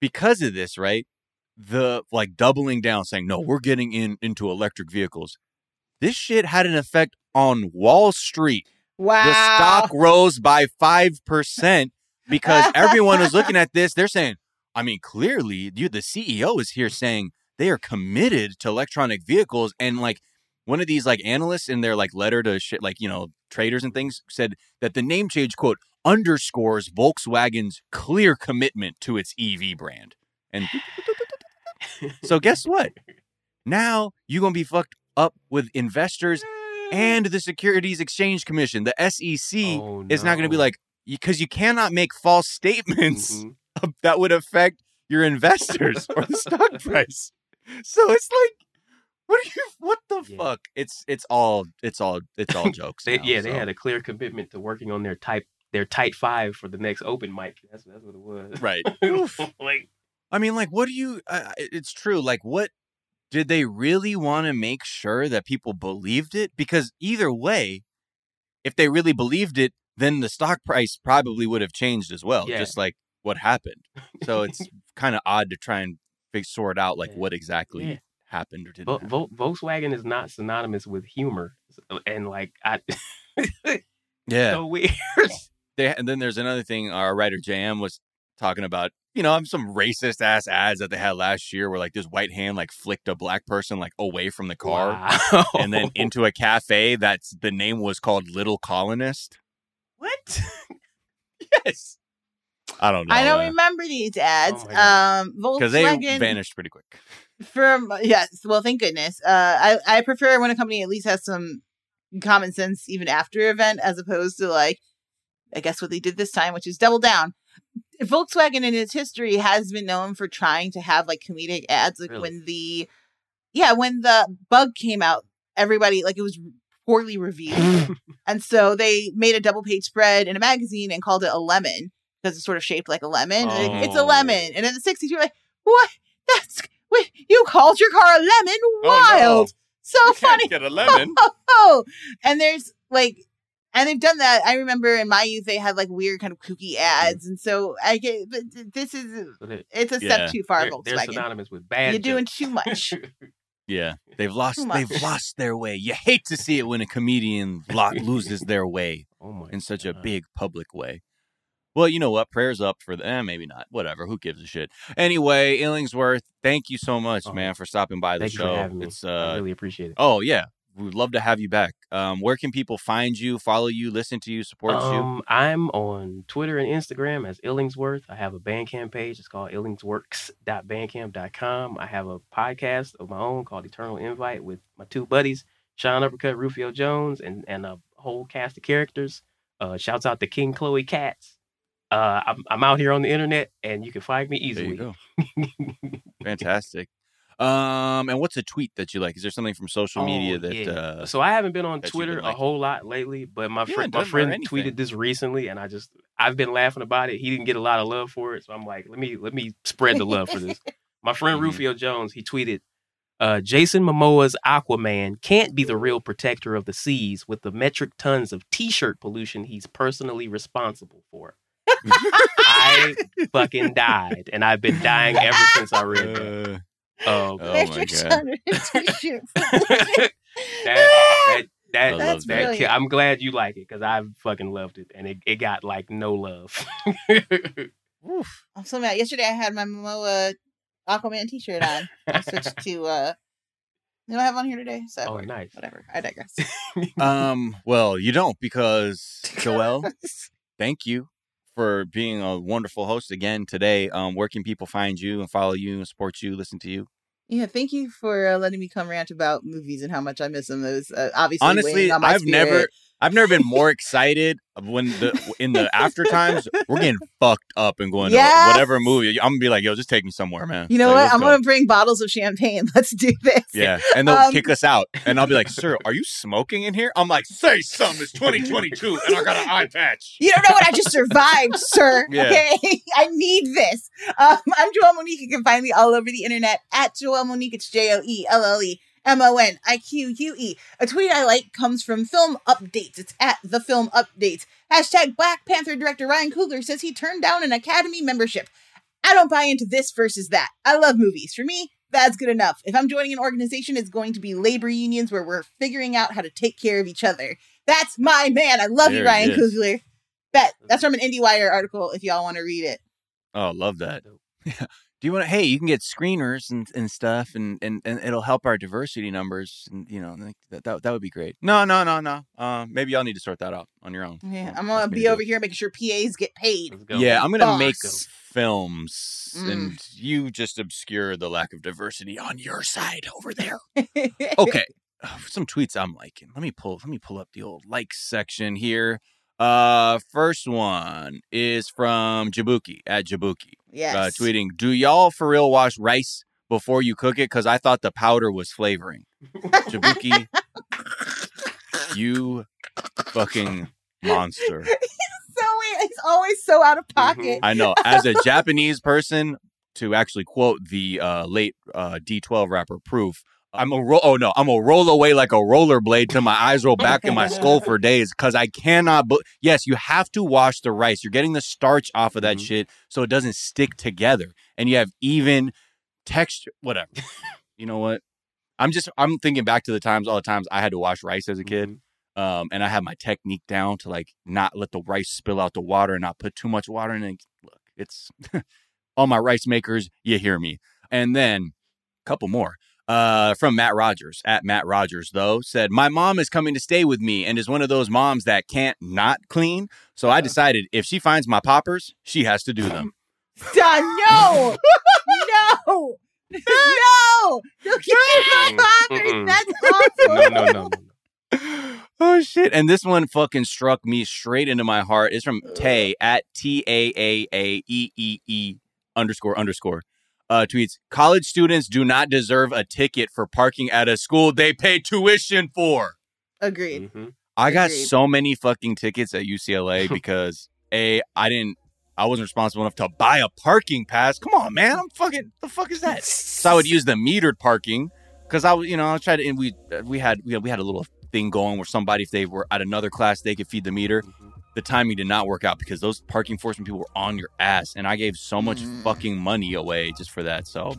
because of this right the like doubling down saying no we're getting in into electric vehicles. This shit had an effect on wall street. Wow. the stock rose by 5% because everyone was looking <laughs> at this. They're saying i mean clearly you the ceo is here saying they are committed to electronic vehicles and like one of these like analysts in their like letter to shit like you know traders and things said that the name change quote underscores volkswagen's clear commitment to its ev brand. And so guess what now you're gonna be fucked up with investors <laughs> and the Securities Exchange Commission, the SEC, Oh, is not going to be no. like because you cannot make false statements Mhm. <laughs> that would affect your investors or the stock <laughs> price. So it's like, what are you? What the Yeah. fuck? It's it's all it's all it's all jokes. They, now, yeah, they had a clear commitment to working on their type their tight five for the next open mic. That's that's what it was. right. like I mean, like, what do you? Uh, it's true. Like, what did they really want to make sure that people believed it? Because either way, if they really believed it, then the stock price probably would have changed as well, Yeah. just like what happened. So <laughs> it's kind of odd to try and fig- sort out like Yeah. what exactly Yeah. happened or didn't. Vo- happen. Vo- Volkswagen is not synonymous with humor, and like I, <laughs> yeah. so weird. they, and then there's another thing our writer JM was talking about. You know, some racist ass ads that they had last year where like this white hand like flicked a black person like away from the car. Wow. and then into a cafe that's the name was called Little Colonist. what? <laughs> Yes. I don't know. I don't remember these ads. Oh um, because they vanished pretty quick. from yes. Well, thank goodness. Uh, I I prefer when a company at least has some common sense even after event, as opposed to like, I guess what they did this time, which is double down. Volkswagen in its history has been known for trying to have like comedic ads, like Really? when the yeah when the bug came out, everybody like it was poorly reviewed. <laughs> And so they made a double page spread in a magazine and called it a lemon because it's sort of shaped like a lemon. And it- It's a Oh. lemon. And in the 60s, you were like, what? That's, wait, you called your car a lemon? Oh, no. Wild. So funny. get a <laughs> lemon. Oh, oh, and there's like, and they've done that. I remember in my youth, they had like weird kind of kooky ads. And so I get, but this is, it's a Yeah. step too far, they're, they're synonymous with bad. You're doing too much. <laughs> yeah, they've lost. They've lost their way. You hate to see it when a comedian lo- loses <laughs> their way oh in such a big public way. Well, you know what? Prayers up for them. Eh, maybe not. Whatever. Who gives a shit? Anyway, Illingsworth, thank you so much, Oh, man, for stopping by the Thank show. for having me. It's I uh, really appreciate it. oh yeah, we'd love to have you back. Um, where can people find you, follow you, listen to you, support you? Um, I'm on Twitter and Instagram as Illingsworth. I have a Bandcamp page. It's called illingsworks.bandcamp.com. I have a podcast of my own called Eternal Invite with my two buddies, Sean Uppercut, Rufio Jones, and, and a whole cast of characters. Uh, shouts out to King Chloe Katz. Uh, I'm, I'm out here on the internet and you can find me There easily. you go. <laughs> Fantastic. Um, and what's a tweet that you like? Is there something from social media Oh, that yeah. uh so I haven't been on Twitter been a liking? whole lot lately, but my Yeah, friend my friend tweeted this recently, and I just I've been laughing about it. He didn't get a lot of love for it, so I'm like, let me let me spread the love for this. <laughs> My friend Mhm. Rufio Jones, he tweeted, uh, Jason Momoa's Aquaman can't be the real protector of the seas with the metric tons of t-shirt pollution he's personally responsible for. <laughs> I fucking died, and I've been dying ever since I read that. Oh <laughs> my God. ton of <laughs> t-shirt. that <laughs> that that, I love that that. ki- I'm glad you like it because I fucking loved it and it, it got like no love. oof. I'm so mad. Yesterday I had my Momoa Aquaman t-shirt on. I switched to uh you know I have on here today? So oh, nice. whatever. I digress. Um, well, you don't because Joelle, thank you for being a wonderful host again today. Um, where can people find you and follow you and support you, listen to you? Yeah, thank you for uh, letting me come rant about movies and how much I miss them. Those uh, obviously Honestly, on my I've never. I've never been more excited when the in the after times we're getting <laughs> fucked up and going Yes! to whatever movie. I'm gonna be like, yo, just take me somewhere, man. You know Like, what? I'm go. gonna bring bottles of champagne. <laughs> Let's do this. Yeah, and they'll Um, kick us out, and I'll be like, "Sir, are you smoking in here?" I'm like, "Say something." It's 2022, and I got an eye patch. You don't know what I just survived, <laughs> sir. Yeah. Okay, I need this. Um, I'm Joelle Monique. You can find me all over the internet at Joelle Monique. It's J O E L L E M O N I Q U E. A tweet I like comes from Film Updates. It's at the Film Updates. Hashtag Black Panther director Ryan Coogler says he turned down an Academy membership. I don't buy into this versus that. I love movies. For me, that's good enough. If I'm joining an organization, it's going to be labor unions where we're figuring out how to take care of each other. That's my man. I love you, Ryan it is. Coogler. Bet that's from an IndieWire article. If y'all want to read it, Oh, love that. <laughs> Do you want to? Hey, you can get screeners and, and stuff, and, and, and it'll help our diversity numbers, and you know that, that that would be great. No, no, no, no. Uh, maybe y'all need to sort that out on your own. yeah, I'm gonna me be over here making sure PAs get paid. Go. Yeah, I'm gonna Boss. make films, Mm. and you just obscure the lack of diversity on your side over there. <laughs> okay <sighs> some tweets i'm liking let me pull let me pull up the old like section here uh first one is from jabuki at jabuki yes. uh, tweeting do y'all for real wash rice before you cook it? Because i thought the powder was flavoring. Jabuki you fucking monster. <laughs> So wait, it's always so out of pocket. i know. As a japanese person to actually quote the uh, late uh, d12 rapper proof I'm a roll. Oh no, I'm a roll away like a rollerblade till my eyes roll back in my <laughs> skull for days because I cannot. Bu- yes, you have to wash the rice. You're getting the starch off of that Mhm. shit so it doesn't stick together, and you have even texture. Whatever. <laughs> you know what? I'm just. I'm thinking back to the times, all the times I had to wash rice as a kid, Mhm. um, and I had my technique down to like not let the rice spill out the water and not put too much water in it. Look, it's <laughs> all my rice makers. You hear me? And then a couple more uh, from Matt Rogers at Matt Rogers, though, said, My mom is coming to stay with me and is one of those moms that can't not clean. So I decided if she finds my poppers, she has to do them. <laughs> Done. No. <laughs> no. No. Don't my Mm, poppers. That's awful. No, no, no, no. <laughs> oh, shit. And this one fucking struck me straight into my heart. It's from Tay at T A A A E E E underscore underscore. Uh, tweets college students do not deserve a ticket for parking at a school they pay tuition for. Agreed. Mhm. I got Agreed. so many fucking tickets at UCLA <laughs> because a I didn't I wasn't responsible enough to buy a parking pass. Come on, man, I'm fucking the fuck is that? So I would use the metered parking because I was you know I tried to and we we had we had, we had a little thing going where somebody if they were at another class they could feed the meter. The timing did not work out because those parking enforcement people were on your ass, and I gave so much Mm. fucking money away just for that. So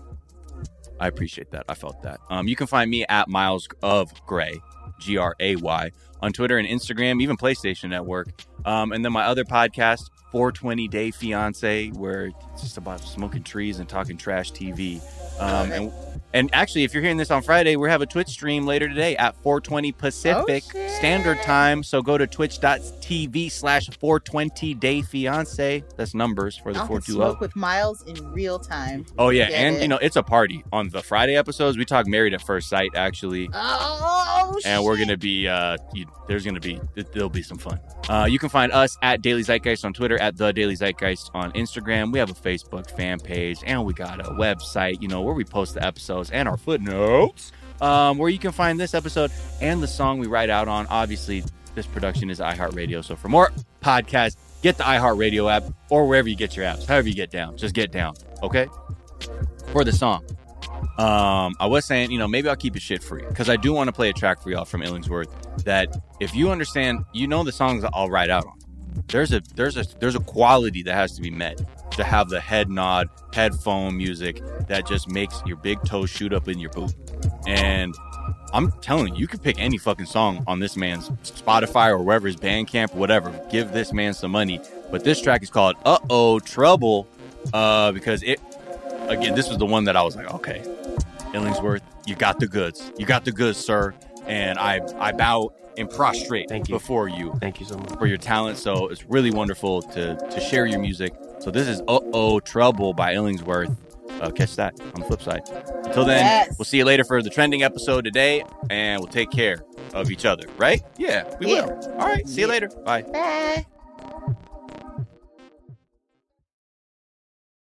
I appreciate that. I felt that. Um, you can find me at Miles of Gray, G R A Y, on Twitter and Instagram, even PlayStation Network. Um, and then my other podcast, 420 Day Fiance, where it's just about smoking trees and talking trash TV. Um, and and actually, if you're hearing this on Friday, we have a Twitch stream later today at 420 Pacific Oh. Standard Time. So go to twitch.tv slash 420 Day Fiance. That's numbers for the can 420. smoke with Miles in real time. Oh yeah, Get and it. you know it's a party on the Friday episodes. We talk married at first sight actually, Oh, shit. and we're gonna be uh, you, there's gonna be there'll be some fun. Uh, you can find us at Daily Zeitgeist on Twitter, at the Daily Zeitgeist on Instagram. We have a Facebook fan page, and we got a website, you know, where we post the episodes and our footnotes. Um, where you can find this episode and the song we write out on. Obviously, this production is iHeartRadio. So for more podcasts, get the iHeartRadio app or wherever you get your apps. However you get down, just get down. Okay. For the song, um, I was saying, you know, maybe I'll keep it shit free because I do want to play a track for y'all from Illingsworth. That if you understand, you know the songs I'll write out on. There's a there's a there's a quality that has to be met to have the head nod, headphone music that just makes your big toe shoot up in your boot. And I'm telling you, you could pick any fucking song on this man's Spotify or wherever his Bandcamp, whatever. Give this man some money. But this track is called "Uh Oh Trouble," uh, because it again, this was the one that I was like, okay, Illingsworth, you got the goods. You got the goods, sir. And I I bow and prostrate Thank you. before you Thank you so much. for your talent. So it's really wonderful to to share your music. So this is Uh Oh Trouble by Illingsworth. Uh, catch that on the flip side. Until then, Yes. we'll see you later for the trending episode today, and we'll take care of each other. Right? Yeah, we Yeah. will. All right. See you later. Bye. Bye.